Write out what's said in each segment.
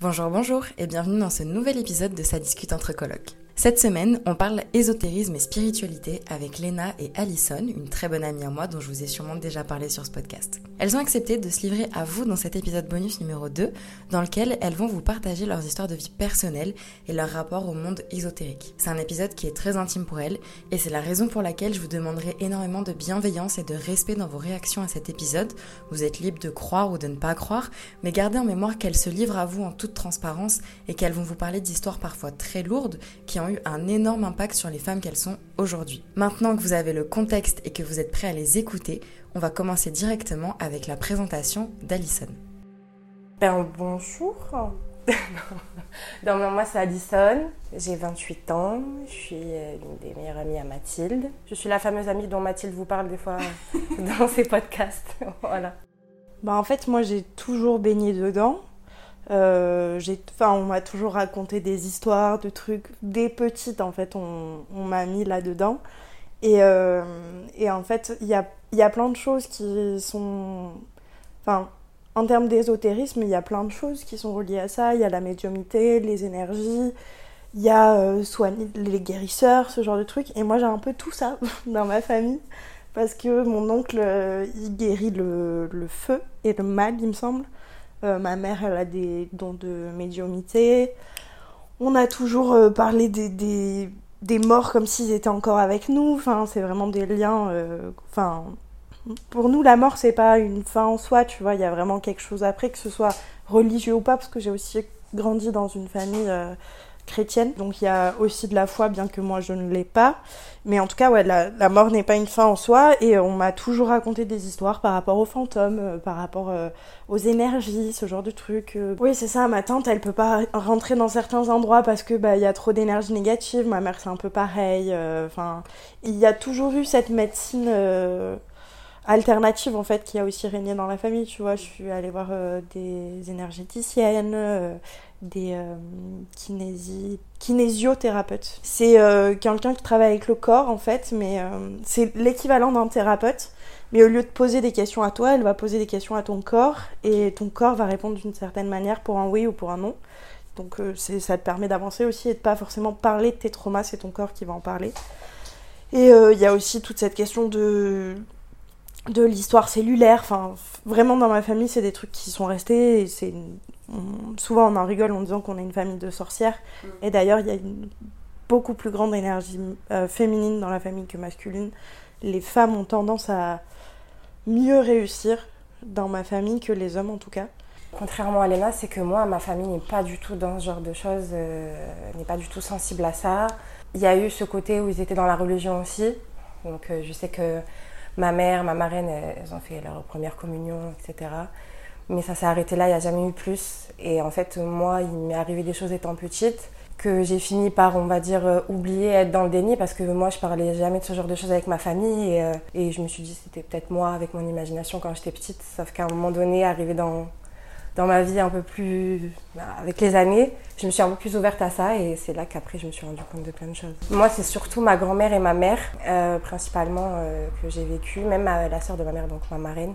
Bonjour, bonjour et bienvenue dans ce nouvel épisode de Ça discute entre colocs. Cette semaine, on parle ésotérisme et spiritualité avec Lena et Alison, une très bonne amie à moi dont je vous ai sûrement déjà parlé sur ce podcast. Elles ont accepté de se livrer à vous dans cet épisode bonus numéro 2, dans lequel elles vont vous partager leurs histoires de vie personnelles et leur rapport au monde ésotérique. C'est un épisode qui est très intime pour elles, et c'est la raison pour laquelle je vous demanderai énormément de bienveillance et de respect dans vos réactions à cet épisode. Vous êtes libre de croire ou de ne pas croire, mais gardez en mémoire qu'elles se livrent à vous en toute transparence et qu'elles vont vous parler d'histoires parfois très lourdes qui ont eu un énorme impact sur les femmes qu'elles sont aujourd'hui. Maintenant que vous avez le contexte et que vous êtes prêts à les écouter, on va commencer directement avec la présentation d'Alison. Ben bonjour. non, moi c'est Alison, j'ai 28 ans, je suis euh, une des meilleures amies à Mathilde. Je suis la fameuse amie dont Mathilde vous parle des fois dans ses podcasts. voilà. Bah en fait moi j'ai toujours baigné dedans. Euh, on m'a toujours raconté des histoires, de trucs. Des petites, en fait, on, m'a mis là-dedans. Et, euh, en fait, il y a, plein de choses qui sont. Enfin, en termes d'ésotérisme, il y a plein de choses qui sont reliées à ça. Il y a la médiumité, les énergies, il y a euh, les guérisseurs, ce genre de trucs. Et moi, j'ai un peu tout ça dans ma famille. Parce que mon oncle, il guérit le feu et le mal, il me semble. Euh, ma mère, elle a des dons de médiumité. On a toujours euh, parlé des, morts comme s'ils étaient encore avec nous. C'est vraiment des liens. Euh, pour nous, la mort, c'est pas une fin en soi, tu vois. Il y a vraiment quelque chose après, que ce soit religieux ou pas, parce que j'ai aussi grandi dans une famille chrétienne. Donc il y a aussi de la foi, bien que moi je ne l'ai pas. Mais en tout cas, ouais, la, mort n'est pas une fin en soi. Et on m'a toujours raconté des histoires par rapport aux fantômes, euh, par rapport euh, aux énergies, ce genre de trucs. Euh. Oui, c'est ça, ma tante, elle peut pas rentrer dans certains endroits parce que bah il y a trop d'énergie négative. Ma mère, c'est un peu pareil. Enfin, il y a toujours eu cette médecine alternative en fait qui a aussi régné dans la famille tu vois je suis allée voir des énergéticiennes des euh, kinésiothérapeutes. C'est euh, quelqu'un qui travaille avec le corps en fait, mais euh, c'est l'équivalent d'un thérapeute. Mais au lieu de poser des questions à toi, elle va poser des questions à ton corps et ton corps va répondre d'une certaine manière pour un oui ou pour un non. Donc ça te permet d'avancer aussi et de pas forcément parler de tes traumas, c'est ton corps qui va en parler. Et il y a aussi toute cette question de de l'histoire cellulaire. Enfin, vraiment dans ma famille, c'est des trucs qui sont restés. Et souvent on en rigole en disant qu'on est une famille de sorcières. Mm. Et d'ailleurs, il y a une beaucoup plus grande énergie euh, féminine dans la famille que masculine. Les femmes ont tendance à mieux réussir dans ma famille que les hommes en tout cas. Contrairement à Léna, c'est que moi, ma famille n'est pas du tout dans ce genre de choses, euh, n'est pas du tout sensible à ça. Il y a eu ce côté où ils étaient dans la religion aussi. Donc euh, je sais que ma mère, ma marraine, elles ont fait leur première communion, etc. Mais ça s'est arrêté là, il n'y a jamais eu plus. Et en fait, moi, il m'est arrivé des choses étant petite que j'ai fini par, on va dire, euh, oublier, être dans le déni parce que moi, je parlais jamais de ce genre de choses avec ma famille. Et, euh, je me suis dit, c'était peut-être moi avec mon imagination quand j'étais petite. Sauf qu'à un moment donné, arrivé dans, dans ma vie un peu plus. Bah, avec les années, je me suis un peu plus ouverte à ça et c'est là qu'après je me suis rendu compte de plein de choses. Moi, c'est surtout ma grand-mère et ma mère, euh, principalement, que j'ai vécu, même la sœur de ma mère, donc ma marraine.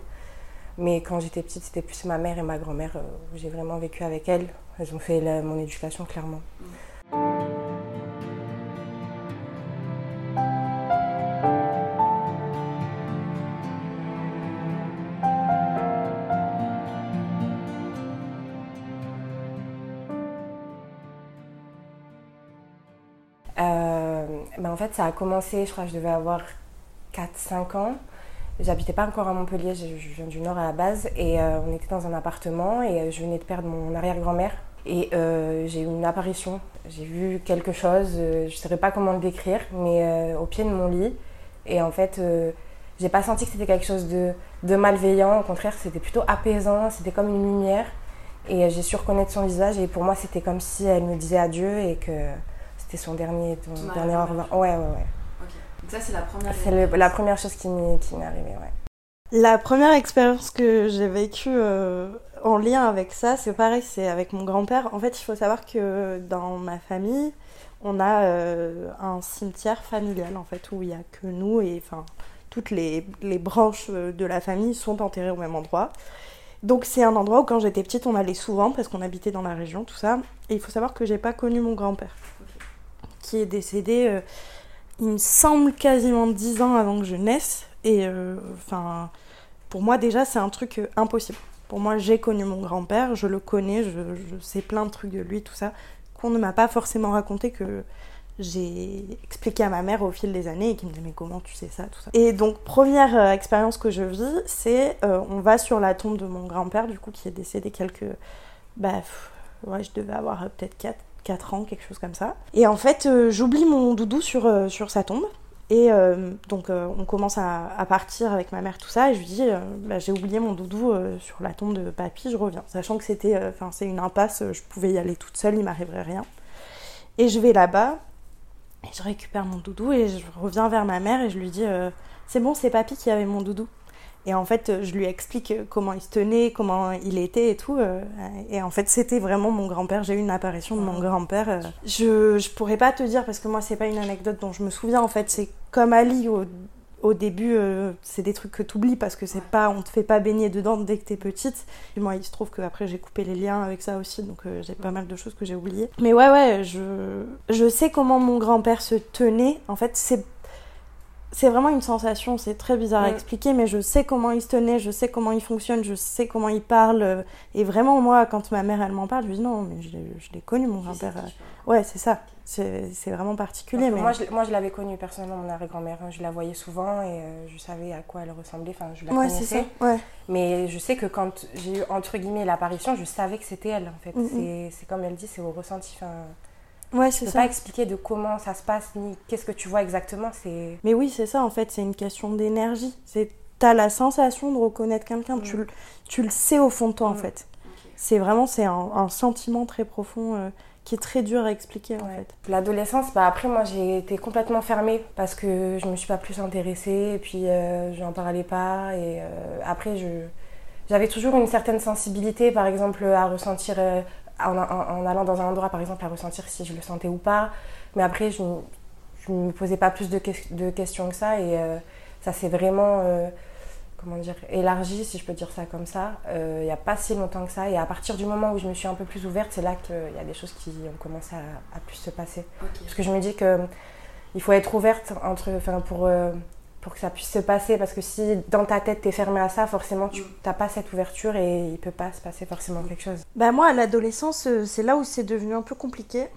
Mais quand j'étais petite, c'était plus ma mère et ma grand-mère euh, j'ai vraiment vécu avec elles. Elles ont fait mon éducation, clairement. Ben, en fait, ça a commencé, je crois que je devais avoir 4-5 ans. J'habitais pas encore à Montpellier, je, viens du Nord à la base. Et euh, on était dans un appartement et euh, je venais de perdre mon arrière-grand-mère. Et euh, j'ai eu une apparition. J'ai vu quelque chose, je ne saurais pas comment le décrire, mais au pied de mon lit. Et en fait, j'ai pas senti que c'était quelque chose de, de, malveillant. Au contraire, c'était plutôt apaisant, c'était comme une lumière. Et j'ai su reconnaître son visage. Et pour moi, c'était comme si elle me disait adieu et que c'était son dernier, dernier au revoir. Ouais, ouais, ouais. Donc ça, c'est la première C'est la première chose qui m'est arrivée, ouais. La première expérience que j'ai vécue euh, en lien avec ça, c'est pareil, c'est avec mon grand-père. En fait, il faut savoir que dans ma famille, on a euh, un cimetière familial, en fait, où il n'y a que nous et enfin, toutes les, les, branches de la famille sont enterrées au même endroit. Donc c'est un endroit où quand j'étais petite on allait souvent parce qu'on habitait dans la région, tout ça. Et il faut savoir que j'ai pas connu mon grand-père, qui est décédé, euh, il me semble quasiment 10 ans avant que je naisse. Et euh, enfin, pour moi déjà c'est un truc euh, impossible. Pour moi j'ai connu mon grand-père, je le connais, je, sais plein de trucs de lui, tout ça, qu'on ne m'a pas forcément raconté que j'ai expliqué à ma mère au fil des années et qui me disait mais comment tu sais ça tout ça et donc première euh, expérience que je vis c'est on va sur la tombe de mon grand-père du coup qui est décédé quelques bah ouais je devais avoir peut-être 4, 4 ans quelque chose comme ça. Et en fait euh, j'oublie mon doudou sur, euh, sur sa tombe. Et euh, donc on commence à, à partir avec ma mère tout ça. Et je lui dis bah, j'ai oublié mon doudou sur la tombe de papy je reviens. Sachant que c'était enfin c'est une impasse je pouvais y aller toute seule il m'arriverait rien. Et je vais là-bas et je récupère mon doudou et je reviens vers ma mère et je lui dis c'est bon, c'est papy qui avait mon doudou. Et en fait, je lui explique comment il se tenait, comment il était et tout. euh, et en fait, c'était vraiment mon grand-père. J'ai eu une apparition de mon grand-père. euh. Je, je pourrais pas te dire parce que moi, c'est pas une anecdote dont je me souviens. En fait, c'est comme Ali au, au début, euh, c'est des trucs que tu oublies parce que c'est pas, on te fait pas baigner dedans dès que t'es petite. Et moi, il se trouve qu'après, j'ai coupé les liens avec ça aussi, donc euh, j'ai pas mal de choses que j'ai oubliées. Mais ouais, ouais, je, je sais comment mon grand-père se tenait. En fait, c'est c'est vraiment une sensation, c'est très bizarre à Mm. expliquer, mais je sais comment il se tenait, je sais comment il fonctionne, je sais comment il parle. euh, Et vraiment, moi, quand ma mère, elle m'en parle, je lui dis non, mais je l'ai- je l'ai connu, mon grand-père. euh. Ouais, c'est ça. C'est vraiment particulier. Mais... Moi, je, moi, je l'avais connue personnellement, mon arrière-grand-mère. hein. Je la voyais souvent et euh, je savais à quoi elle ressemblait. Enfin, je la ouais, ça. connaissais. Ouais. Mais je sais que quand j'ai eu, entre guillemets, l'apparition, je savais que c'était elle, en fait. Mhm. C'est- C'est comme elle dit, c'est au ressenti. Ouais, je c'est peux ça. pas expliquer de comment ça se passe, ni qu'est-ce que tu vois exactement. C'est... Mais oui, c'est ça, en fait, c'est une question d'énergie. C'est T'as la sensation de reconnaître quelqu'un, tu, le- tu le sais au fond de toi, en Mm. fait. C'est vraiment, c'est un, un sentiment très profond euh, qui est très dur à expliquer, en fait. L'adolescence, bah après moi j'ai été complètement fermée parce que je me suis pas plus intéressée et puis euh, j'en parlais pas et euh, après je j'avais toujours une certaine sensibilité par exemple à ressentir en, en- en allant dans un endroit par exemple à ressentir si je le sentais ou pas. Mais après je je me posais pas plus de, ques- de questions que ça et euh, ça s'est vraiment euh, comment dire élargi si je peux dire ça comme ça euh, il y a pas si longtemps que ça. Et à partir du moment où je me suis un peu plus ouverte c'est là qu'il y a des choses qui ont commencé à, à plus se passer. Parce que je me dis que il faut être ouverte entre, enfin, pour, euh, pour que ça puisse se passer. Parce que si dans ta tête, tu es fermée à ça, forcément, tu n'as pas cette ouverture et il peut pas se passer forcément quelque chose. Bah moi, à l'adolescence, euh, c'est là où c'est devenu un peu compliqué.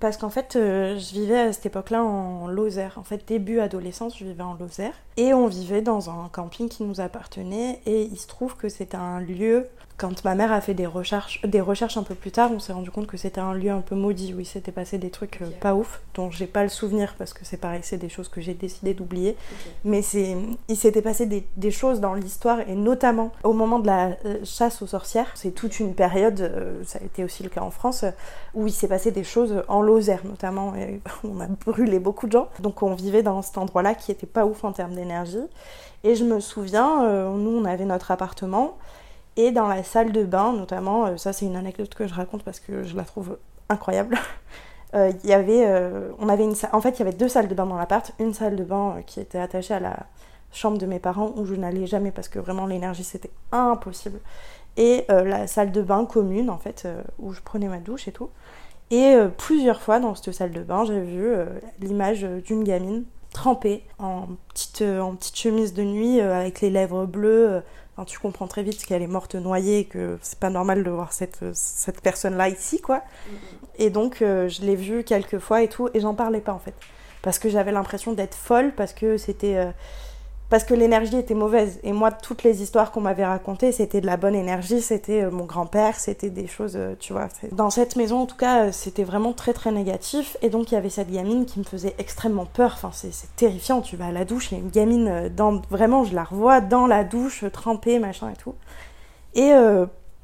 Parce qu'en fait, euh, je vivais à cette époque-là en Lozère. En fait, début adolescence, je vivais en Lozère. Et on vivait dans un camping qui nous appartenait. Et il se trouve que c'était un lieu... Quand ma mère a fait des recherches, des recherches un peu plus tard, on s'est rendu compte que c'était un lieu un peu maudit où il s'était passé des trucs euh, pas ouf, dont j'ai pas le souvenir parce que c'est pareil, c'est des choses que j'ai décidé d'oublier. Mais c'est, il s'était passé des, des choses dans l'histoire et notamment au moment de la euh, chasse aux sorcières. C'est toute une période, euh, ça a été aussi le cas en France, où il s'est passé des choses en Lozère notamment. Et on a brûlé beaucoup de gens. Donc on vivait dans cet endroit-là qui était pas ouf en termes d'énergie. Et je me souviens, nous on avait notre appartement et dans la salle de bain notamment, euh, ça c'est une anecdote que je raconte parce que je la trouve incroyable. Euh, y avait, euh, on une, en fait, il y avait deux salles de bain dans l'appart. Une salle de bain qui était attachée à la chambre de mes parents où je n'allais jamais parce que vraiment l'énergie c'était impossible. Et la salle de bain commune en fait où je prenais ma douche et tout. Et plusieurs fois dans cette salle de bain, j'ai vu l'image d'une gamine trempée en petite, en petite chemise de nuit avec les lèvres bleues. Euh, tu comprends très vite qu'elle est morte noyée et que c'est pas normal de voir cette, cette personne-là ici, quoi. Et donc, euh, je l'ai vue quelques fois et tout, et j'en parlais pas en fait. Parce que j'avais l'impression d'être folle, parce que c'était. euh, parce que l'énergie était mauvaise. Et moi, toutes les histoires qu'on m'avait racontées, c'était de la bonne énergie, c'était euh, mon grand-père, c'était des choses, euh, tu vois. Dans cette maison, en tout cas, euh, c'était vraiment très très négatif. Et donc, il y avait cette gamine qui me faisait extrêmement peur. Enfin, c'est terrifiant. Tu vas à la douche, il y a une gamine, dans... vraiment, je la revois dans la douche, trempée, machin et tout. Et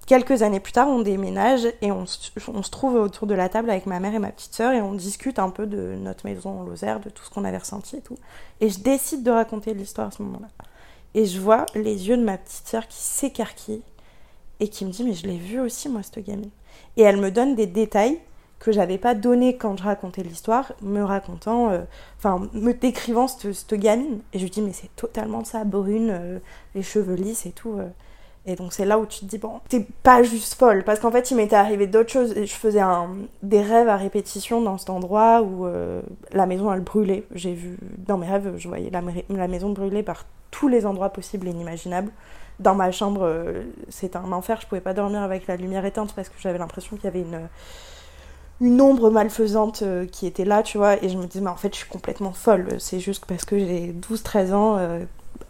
quelques années plus tard, on déménage et on, se- trouve autour de la table avec ma mère et ma petite sœur et on discute un peu de notre maison en Lozère, de tout ce qu'on avait ressenti et tout. Et je décide de raconter l'histoire à ce moment-là. Et je vois les yeux de ma petite sœur qui s'écarquillent et qui me dit Mais je l'ai vue aussi, moi, cette gamine. Et elle me donne des détails que j'avais pas donné quand je racontais l'histoire, me racontant, euh, enfin, me décrivant cette, cette gamine. Et je lui dis Mais c'est totalement ça, brune, euh, les cheveux lisses et tout. euh. Et donc c'est là où tu te dis, bon, t'es pas juste folle. Parce qu'en fait, il m'était arrivé d'autres choses. Je faisais un, des rêves à répétition dans cet endroit où euh, la maison, elle brûlait. J'ai vu, dans mes rêves, je voyais la, maison brûler par tous les endroits possibles et inimaginables. Dans ma chambre, euh, c'était un enfer. Je pouvais pas dormir avec la lumière éteinte parce que j'avais l'impression qu'il y avait une une ombre malfaisante euh, qui était là, tu vois, et je me disais, mais en fait, je suis complètement folle, c'est juste parce que j'ai 12-13 ans,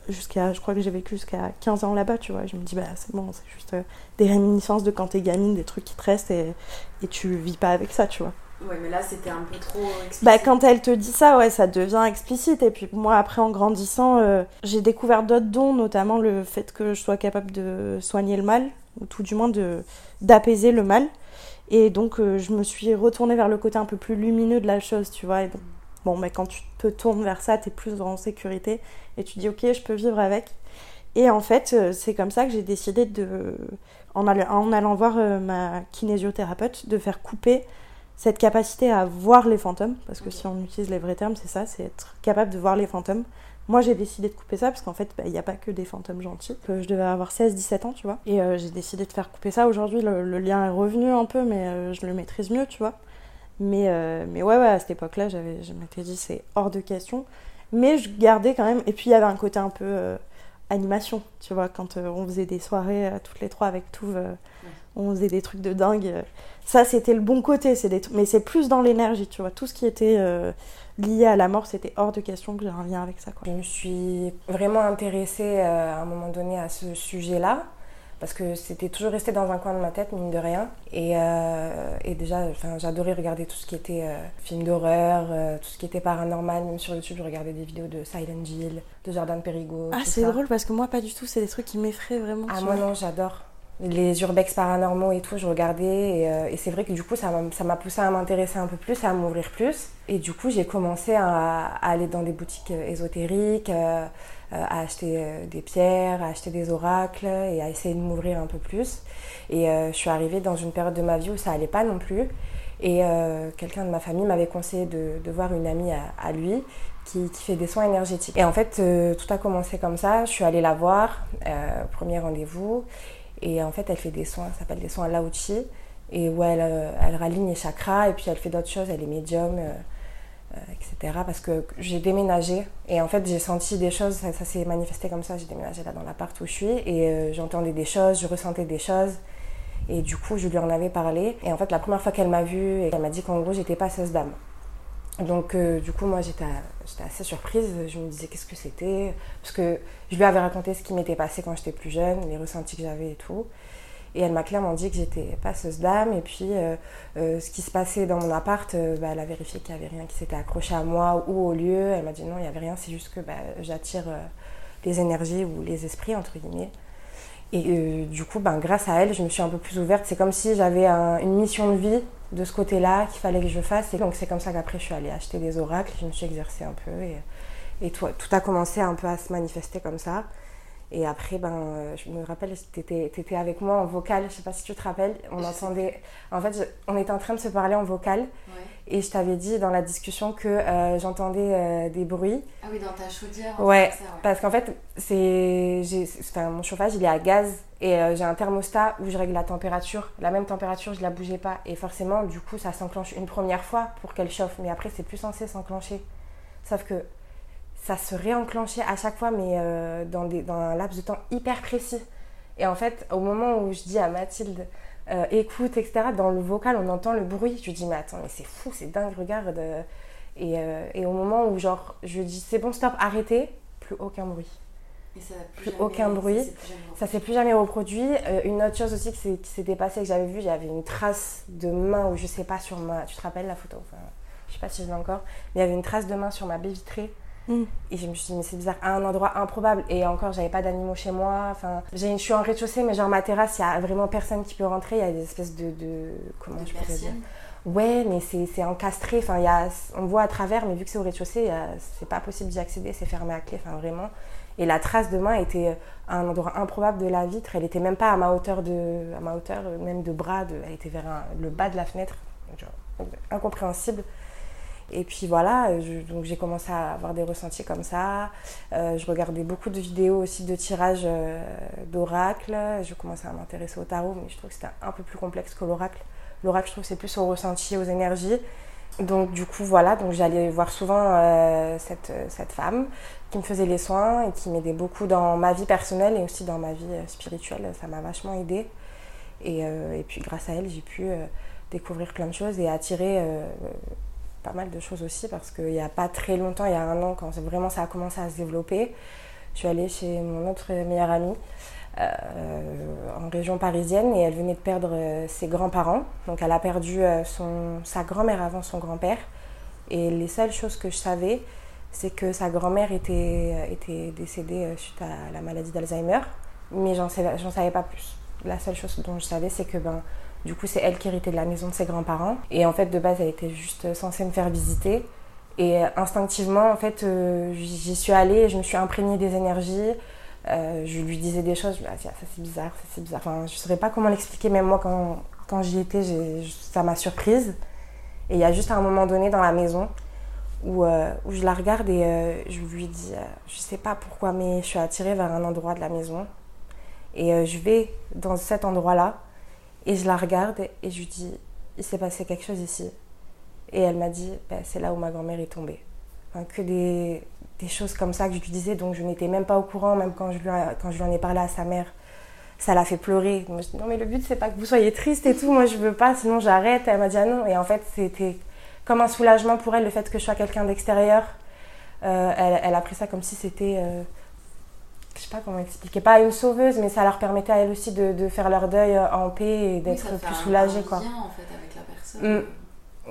jusqu'à, je crois que j'ai vécu jusqu'à 15 ans là-bas, tu vois. Je me dis, bah c'est bon, c'est juste euh, des réminiscences de quand t'es gamine, des trucs qui te restent et, et tu vis pas avec ça, tu vois. Ouais, mais là c'était un peu trop explicite. Bah, quand elle te dit ça, ouais, ça devient explicite. Et puis moi, après, en grandissant, euh, j'ai découvert d'autres dons, notamment le fait que je sois capable de soigner le mal, ou tout du moins de, d'apaiser le mal. Et donc, euh, je me suis retournée vers le côté un peu plus lumineux de la chose, tu vois. Et donc, bon, mais quand tu te tournes vers ça, t'es plus en sécurité et tu dis ok, je peux vivre avec. Et en fait, euh, c'est comme ça que j'ai décidé de, en allant, en allant voir euh, ma kinésiothérapeute, de faire couper cette capacité à voir les fantômes, parce que si on utilise les vrais termes, c'est ça, c'est être capable de voir les fantômes. Moi, j'ai décidé de couper ça parce qu'en fait, bah, il n'y a pas que des fantômes gentils. Je devais avoir 16-17 ans, tu vois. Et euh, j'ai décidé de faire couper ça. Aujourd'hui, le, lien est revenu un peu, mais je le maîtrise mieux, tu vois. Mais, mais ouais, ouais, à cette époque-là, je m'étais dit, c'est hors de question. Mais je gardais quand même. Et puis il y avait un côté un peu euh, animation, tu vois, quand euh, on faisait des soirées euh, toutes les trois avec tout, on faisait des trucs de dingue. Ça, c'était le bon côté, c'est des mais c'est plus dans l'énergie, tu vois. Tout ce qui était lié à la mort, c'était hors de question que j'ai un lien avec ça. Quoi. Je me suis vraiment intéressée à un moment donné à ce sujet-là parce que c'était toujours resté dans un coin de ma tête, mine de rien. Et, euh, et déjà, j'adorais regarder tout ce qui était euh, film d'horreur, euh, tout ce qui était paranormal. Même sur YouTube, je regardais des vidéos de Silent Hill, de Jordan Perigo. Ah, c'est drôle parce que moi, pas du tout. C'est des trucs qui m'effraient vraiment. Ah, moi non, j'adore. Les urbex paranormaux et tout, je regardais. Et, et c'est vrai que du coup, ça m'a poussé à m'intéresser un peu plus, à m'ouvrir plus. Et du coup, j'ai commencé à, à, aller dans des boutiques ésotériques euh, à acheter euh, des pierres, à acheter des oracles et à essayer de m'ouvrir un peu plus. Et euh, je suis arrivée dans une période de ma vie où ça allait pas non plus. Et quelqu'un de ma famille m'avait conseillé de, voir une amie à, lui qui, fait des soins énergétiques. Et en fait, tout a commencé comme ça. Je suis allée la voir, premier rendez-vous. Et en fait, elle fait des soins, ça s'appelle des soins Laochi, et où elle, elle raligne les chakras, et puis elle fait d'autres choses, elle est médium. Euh, etc. Parce que j'ai déménagé et en fait j'ai senti des choses, ça, s'est manifesté comme ça, j'ai déménagé là dans l'appart où je suis et euh, j'entendais des choses, je ressentais des choses et du coup je lui en avais parlé et en fait la première fois qu'elle m'a vue, elle m'a dit qu'en gros j'étais passeuse d'âme. Donc euh, du coup moi j'étais assez surprise, je me disais qu'est-ce que c'était, parce que je lui avais raconté ce qui m'était passé quand j'étais plus jeune, les ressentis que j'avais et tout. Et elle m'a clairement dit que j'étais passeuse d'âme. Et puis, euh, euh, ce qui se passait dans mon appart, euh, bah, elle a vérifié qu'il n'y avait rien qui s'était accroché à moi ou au lieu. Elle m'a dit non, il n'y avait rien, c'est juste que bah, j'attire les énergies ou les esprits, entre guillemets. Et du coup, ben, grâce à elle, je me suis un peu plus ouverte. C'est comme si j'avais une mission de vie de ce côté-là qu'il fallait que je fasse. Et donc, c'est comme ça qu'après, je suis allée acheter des oracles. Je me suis exercée un peu. Et, et tout, tout a commencé un peu à se manifester comme ça. Et après, ben, euh, je me rappelle, tu étais, avec moi en vocal, je sais pas si tu te rappelles, on entendait. En fait, on était en train de se parler en vocal. Et je t'avais dit dans la discussion que euh, j'entendais euh, des bruits. Ah oui, dans ta chaudière. Ouais, parce qu'en fait, c'est, enfin, mon chauffage, il est à gaz. Et j'ai un thermostat où je règle la température. La même température, je la bougeais pas. Et forcément, du coup, ça s'enclenche une première fois pour qu'elle chauffe. Mais après, c'est plus censé s'enclencher. Sauf que ça se réenclenchait à chaque fois, mais euh, dans, des, dans, un laps de temps hyper précis. Et en fait, au moment où je dis à Mathilde, euh, écoute, etc., dans le vocal, on entend le bruit. Je lui dis, mais attends, mais c'est fou, c'est dingue, regarde. Et, euh, et, au moment où, genre, je lui dis, c'est bon, stop, arrêtez, plus aucun bruit. Et ça plus, plus aucun bruit. Ça s'est plus jamais reproduit. une autre chose aussi qui s'était passée, que j'avais vu, il y avait une trace de main, ou je sais pas, sur ma. Tu te rappelles la photo? Enfin, Je sais pas si je l'ai encore. Mais il y avait une trace de main sur ma baie vitrée Mm. Et je me suis dit, mais c'est bizarre, à un endroit improbable. Et encore, j'avais pas d'animaux chez moi. Enfin, je suis en rez-de-chaussée, mais genre ma terrasse, il y a vraiment personne qui peut rentrer. Il y a des espèces de. de comment je pourrais dire Ouais, mais c'est encastré. Enfin, y a, on voit à travers, mais vu que c'est au rez-de-chaussée, c'est pas possible d'y accéder, c'est fermé à clé. Enfin, vraiment. Et la trace de main était à un endroit improbable de la vitre. Elle était même pas à ma hauteur, de, à ma hauteur même de bras. De, elle était vers le bas de la fenêtre. Genre, incompréhensible. Et puis voilà, donc j'ai commencé à avoir des ressentis comme ça. je regardais beaucoup de vidéos aussi de tirages d'oracle. Je commençais à m'intéresser au tarot, mais je trouve que c'était un peu plus complexe que l'oracle. L'oracle, je trouve, c'est plus au ressenti, aux énergies. Donc du coup, voilà, donc j'allais voir souvent cette, cette femme qui me faisait les soins et qui m'aidait beaucoup dans ma vie personnelle et aussi dans ma vie spirituelle. Ça m'a vachement aidée. Et, puis grâce à elle, j'ai pu découvrir plein de choses et attirer euh, pas mal de choses aussi parce qu'il n'y a pas très longtemps, il y a un an, quand vraiment ça a commencé à se développer, je suis allée chez mon autre meilleure amie euh, en région parisienne et elle venait de perdre euh, ses grands-parents. Donc elle a perdu son, sa grand-mère avant son grand-père. Et les seules choses que je savais, c'est que sa grand-mère était, était décédée suite à la maladie d'Alzheimer. Mais j'en savais pas plus. La seule chose dont je savais, c'est que ben, du coup, c'est elle qui héritait de la maison de ses grands-parents. Et en fait, de base, elle était juste censée me faire visiter. Et instinctivement, en fait, euh, j'y suis allée je me suis imprégnée des énergies. Euh, je lui disais des choses, je me disais, ah, ça c'est bizarre, ça c'est bizarre. Enfin, je ne saurais pas comment l'expliquer, même moi, quand, quand j'y étais, ça m'a surprise. Et il y a juste un moment donné dans la maison où, euh, où je la regarde et je lui dis, je sais pas pourquoi, mais je suis attirée vers un endroit de la maison. Et je vais dans cet endroit-là et je la regarde et je lui dis, il s'est passé quelque chose ici. Et elle m'a dit, ben, c'est là où ma grand-mère est tombée. que des, des, choses comme ça que je lui disais, donc je n'étais même pas au courant, même quand je, lui, quand je lui en ai parlé à sa mère. Ça l'a fait pleurer. Moi, je dis, non, mais le but, c'est pas que vous soyez triste et tout. Moi, je veux pas, sinon j'arrête. Elle m'a dit, ah non. Et en fait, c'était comme un soulagement pour elle, le fait que je sois quelqu'un d'extérieur. Euh, elle, elle, a pris ça comme si c'était. Euh, je sais pas comment expliquer, pas une sauveuse, mais ça leur permettait à elles aussi de, de faire leur deuil euh, en paix et d'être plus soulagées. Quoi. en fait avec la personne. Mm.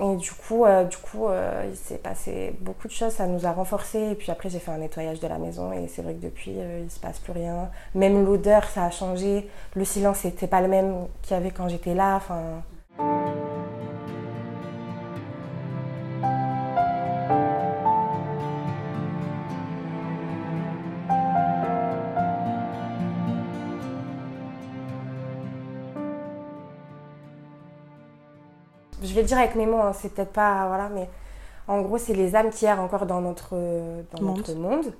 Et du coup, euh, du coup euh, il s'est passé beaucoup de choses, ça nous a renforcés. Et puis après, j'ai fait un nettoyage de la maison et c'est vrai que depuis, il se passe plus rien. Même l'odeur, ça a changé. Le silence n'était pas le même qu'il y avait quand j'étais là. Enfin, je vais le dire avec mes mots, hein, c'est peut-être pas. Voilà, mais en gros, c'est les âmes qui errent encore dans notre, dans monde. notre monde,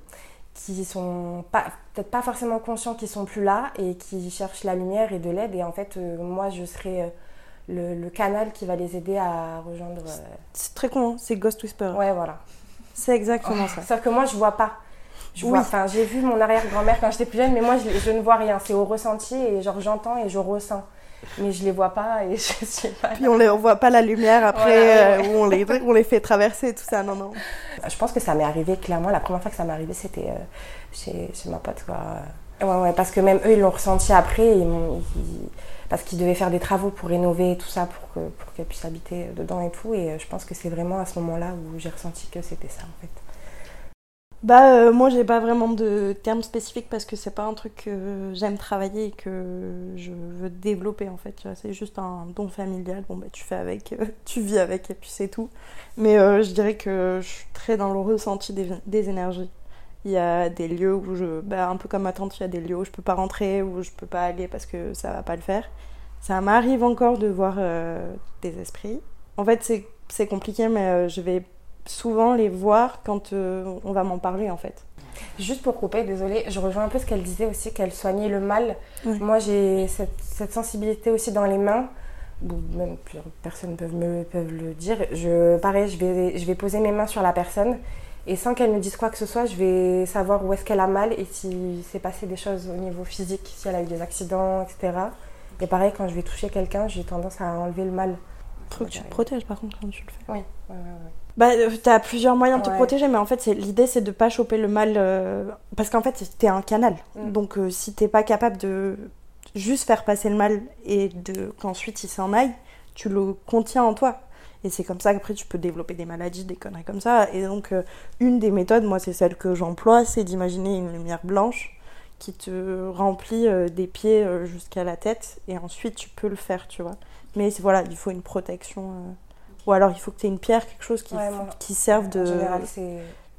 qui sont peut-être pas forcément conscients qu'ils sont plus là et qui cherchent la lumière et de l'aide. Et en fait, euh, moi, je serai. Euh, le, canal qui va les aider à rejoindre. Euh, c'est très con, hein, c'est Ghost Whisperer. Ouais, voilà. C'est exactement ça. Sauf que moi, je vois pas. Je vois, enfin, j'ai vu mon arrière-grand-mère quand j'étais plus jeune, mais moi, je, je ne vois rien. C'est au ressenti et genre j'entends et je ressens mais je les vois pas et je sais pas. Puis on les on voit pas la lumière après euh, où on les on les fait traverser tout ça non non. Je pense que ça m'est arrivé clairement la première fois que ça m'est arrivé c'était euh, chez, chez, ma pote quoi. Ouais, ouais, parce que même eux ils l'ont ressenti après ils parce qu'ils devaient faire des travaux pour rénover tout ça pour que pour qu'elle puisse habiter dedans et tout et euh, je pense que c'est vraiment à ce moment-là où j'ai ressenti que c'était ça en fait. Bah euh, moi j'ai pas vraiment de termes spécifiques parce que c'est pas un truc que j'aime travailler et que je veux développer en fait. C'est juste un don familial. Bon bah tu fais avec, euh, tu vis avec et puis c'est tout. Mais euh, je dirais que je suis très dans le ressenti des, énergies. Il y a des lieux où je, bah, un peu comme ma tante, il y a des lieux où je peux pas rentrer, où je peux pas aller parce que ça va pas le faire. Ça m'arrive encore de voir des esprits. En fait c'est compliqué mais je vais souvent les voir quand euh, on va m'en parler en fait. Juste pour couper, désolée, je rejoins un peu ce qu'elle disait aussi, qu'elle soignait le mal. Moi j'ai cette, sensibilité aussi dans les mains, même plusieurs personnes peuvent, me, peuvent le dire. Je, pareil, je vais, je vais poser mes mains sur la personne et sans qu'elle me dise quoi que ce soit, je vais savoir où est-ce qu'elle a mal et si s'est passé des choses au niveau physique, si elle a eu des accidents, etc. Et pareil, quand je vais toucher quelqu'un, j'ai tendance à enlever le mal. Faut que tu te protèges par contre quand tu le fais. Oui, oui, oui. Bah, euh, t'as plusieurs moyens de te protéger, mais en fait, l'idée, c'est de pas choper le mal. Euh, parce qu'en fait, t'es un canal. Mm. Donc, euh, si t'es pas capable de juste faire passer le mal et de qu'ensuite il s'en aille, tu le contiens en toi. Et c'est comme ça qu'après, tu peux développer des maladies, des conneries comme ça. Et donc, une des méthodes, moi, c'est celle que j'emploie, c'est d'imaginer une lumière blanche qui te remplit des pieds jusqu'à la tête. Et ensuite, tu peux le faire, tu vois. Mais voilà, il faut une protection ou alors il faut que tu aies une pierre, quelque chose qui, qui serve de,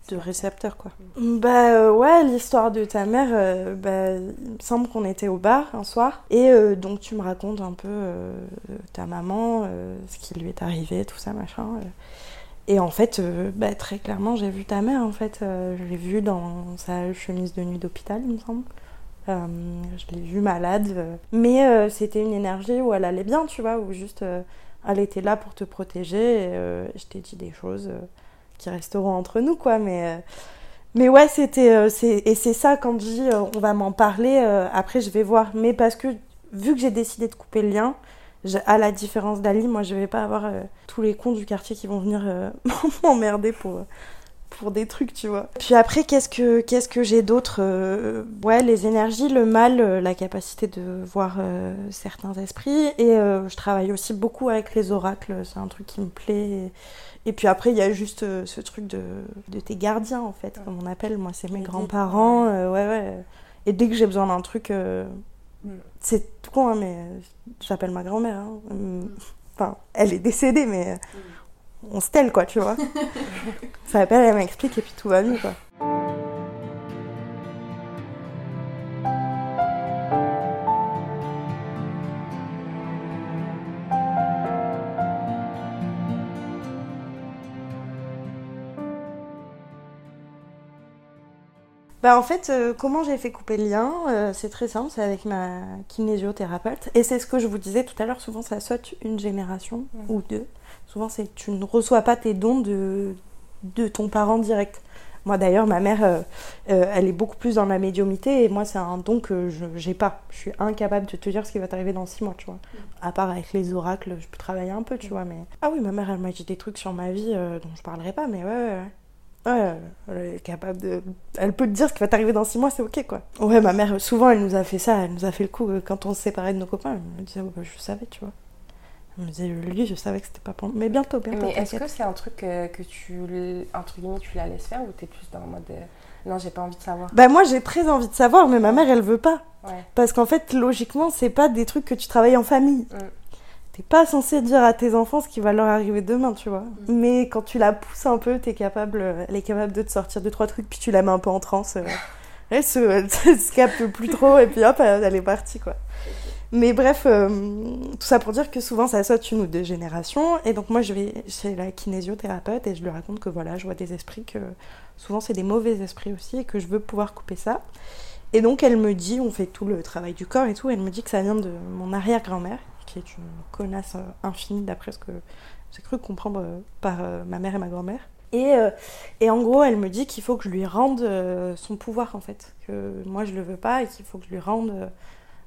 de récepteur. Quoi. Bah euh, ouais, l'histoire de ta mère, euh, bah, il me semble qu'on était au bar un soir. Et euh, donc tu me racontes un peu ta maman, ce qui lui est arrivé, tout ça, machin. Et en fait, euh, bah, très clairement, j'ai vu ta mère, en fait. Euh, je l'ai vue dans sa chemise de nuit d'hôpital, il me semble. Euh, je l'ai vue malade. Mais c'était une énergie où elle allait bien, tu vois, où juste elle était là pour te protéger. Et, je t'ai dit des choses qui resteront entre nous, quoi. Mais, mais ouais, c'était. et c'est ça, quand je on va m'en parler, après je vais voir. Mais parce que, vu que j'ai décidé de couper le lien, à la différence d'Ali, moi je vais pas avoir euh, tous les cons du quartier qui vont venir euh, m'emmerder pour, pour des trucs, tu vois. Puis après, qu'est-ce que, qu'est-ce que j'ai d'autre euh, Ouais, les énergies, le mal, la capacité de voir certains esprits. Et je travaille aussi beaucoup avec les oracles, c'est un truc qui me plaît. Et, puis après, il y a juste ce truc de, de, tes gardiens, en fait, comme on appelle. Moi, c'est mes grands-parents. ouais, ouais. Et dès que j'ai besoin d'un truc c'est tout con, hein, mais j'appelle ma grand-mère. Hein. Enfin, elle est décédée, mais on se telle, quoi, tu vois. ça appelle, elle m'explique, et puis tout va mieux, quoi. Bah en fait, euh, comment j'ai fait couper le lien euh, C'est très simple, c'est avec ma kinésiothérapeute. Et c'est ce que je vous disais tout à l'heure, souvent ça saute une génération ou deux. Souvent c'est tu ne reçois pas tes dons de, de ton parent direct. Moi d'ailleurs, ma mère, euh, elle est beaucoup plus dans la médiumité et moi c'est un don que je n'ai pas. Je suis incapable de te dire ce qui va t'arriver dans six mois, tu vois. À part avec les oracles, je peux travailler un peu, tu vois. Mais... Ah oui, ma mère, elle m'a dit des trucs sur ma vie dont je parlerai pas, mais ouais, ouais, ouais. Elle est capable de. Elle peut te dire ce qui va t'arriver dans six mois, c'est ok quoi. Ouais, ma mère, souvent, elle nous a fait ça. Elle nous a fait le coup euh, quand on se séparait de nos copains. Elle me disait, bah, je savais, tu vois. Elle me disait, lui, je savais que c'était pas pour Mais bientôt, bientôt. Mais est-ce que c'est un truc que, que tu, entre guillemets, tu la laisses faire ou t'es plus dans le mode. Non, j'ai pas envie de savoir? Bah, moi, j'ai très envie de savoir, mais ma mère, elle veut pas. Ouais. Parce qu'en fait, logiquement, c'est pas des trucs que tu travailles en famille. Mm t'es pas censé dire à tes enfants ce qui va leur arriver demain, tu vois. Mm. Mais quand tu la pousses un peu, t'es capable, elle est capable de te sortir deux trois trucs, puis tu la mets un peu en transe. Euh. elle, se, elle se capte plus trop, et puis hop, elle est partie, quoi. Mais bref, euh, tout ça pour dire que souvent ça saute une ou deux générations. Et donc moi je vais chez la kinésiothérapeute et je lui raconte que voilà, je vois des esprits, que souvent c'est des mauvais esprits aussi et que je veux pouvoir couper ça. Et donc elle me dit, on fait tout le travail du corps et tout, elle me dit que ça vient de mon arrière-grand-mère qui est une connasse euh, infinie d'après ce que j'ai cru comprendre euh, par ma mère et ma grand-mère. Et, et, en gros, elle me dit qu'il faut que je lui rende son pouvoir, en fait. Que moi, je le veux pas et qu'il faut que je lui rende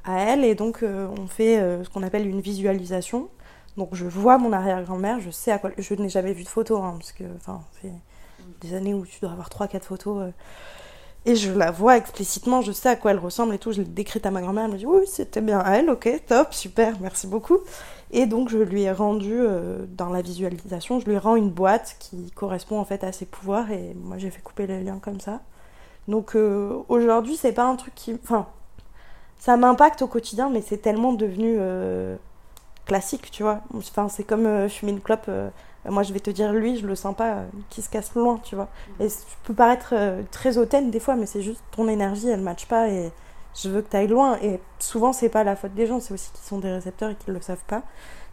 à elle. Et donc, on fait ce qu'on appelle une visualisation. Donc, je vois mon arrière-grand-mère, je sais à quoi. Je n'ai jamais vu de photo, hein, parce que, enfin, c'est des années où tu dois avoir 3-4 photos. Et je la vois explicitement, je sais à quoi elle ressemble et tout. Je l'ai décrite à ma grand-mère, elle me dit oui, c'était bien elle, ok, top, super, merci beaucoup. Et donc je lui ai rendu, euh, dans la visualisation, je lui rends une boîte qui correspond en fait à ses pouvoirs et moi j'ai fait couper les liens comme ça. Donc euh, aujourd'hui, c'est pas un truc qui. Enfin, ça m'impacte au quotidien, mais c'est tellement devenu euh, classique, tu vois. Enfin, c'est comme fumer une clope moi je vais te dire lui je le sens pas euh, qui se casse loin tu vois. Et je peux paraître euh, très hautaine des fois mais c'est juste ton énergie elle matche pas et je veux que tu ailles loin. Et souvent c'est pas la faute des gens c'est aussi qu'ils sont des récepteurs et qu'ils le savent pas.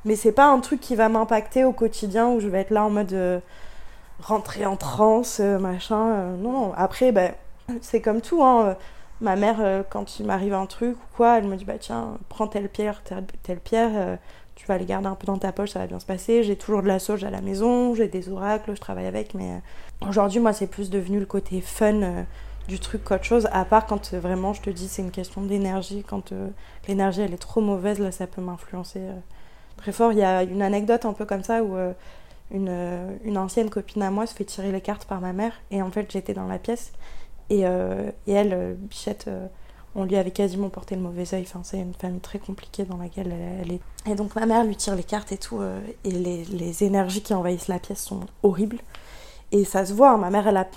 Mais c'est pas un truc qui va m'impacter au quotidien où je vais être là en mode euh, rentrer en transe machin non non. Après ben c'est comme tout hein ma mère quand il m'arrive un truc ou quoi elle me dit bah tiens prends telle pierre telle, pierre tu vas les garder un peu dans ta poche, ça va bien se passer. J'ai toujours de la sauge à la maison, j'ai des oracles, je travaille avec, mais euh, aujourd'hui, moi, c'est plus devenu le côté fun euh, du truc qu'autre chose, à part quand euh, vraiment, je te dis, c'est une question d'énergie. Quand l'énergie, elle est trop mauvaise, là, ça peut m'influencer très fort. Il y a une anecdote un peu comme ça où une, une, ancienne copine à moi se fait tirer les cartes par ma mère, et en fait, j'étais dans la pièce, et, et elle, Bichette on lui avait quasiment porté le mauvais oeil. Enfin, c'est une famille très compliquée dans laquelle elle, est. Et donc ma mère lui tire les cartes et tout, euh, et les, énergies qui envahissent la pièce sont horribles. Et ça se voit, hein. ma mère elle a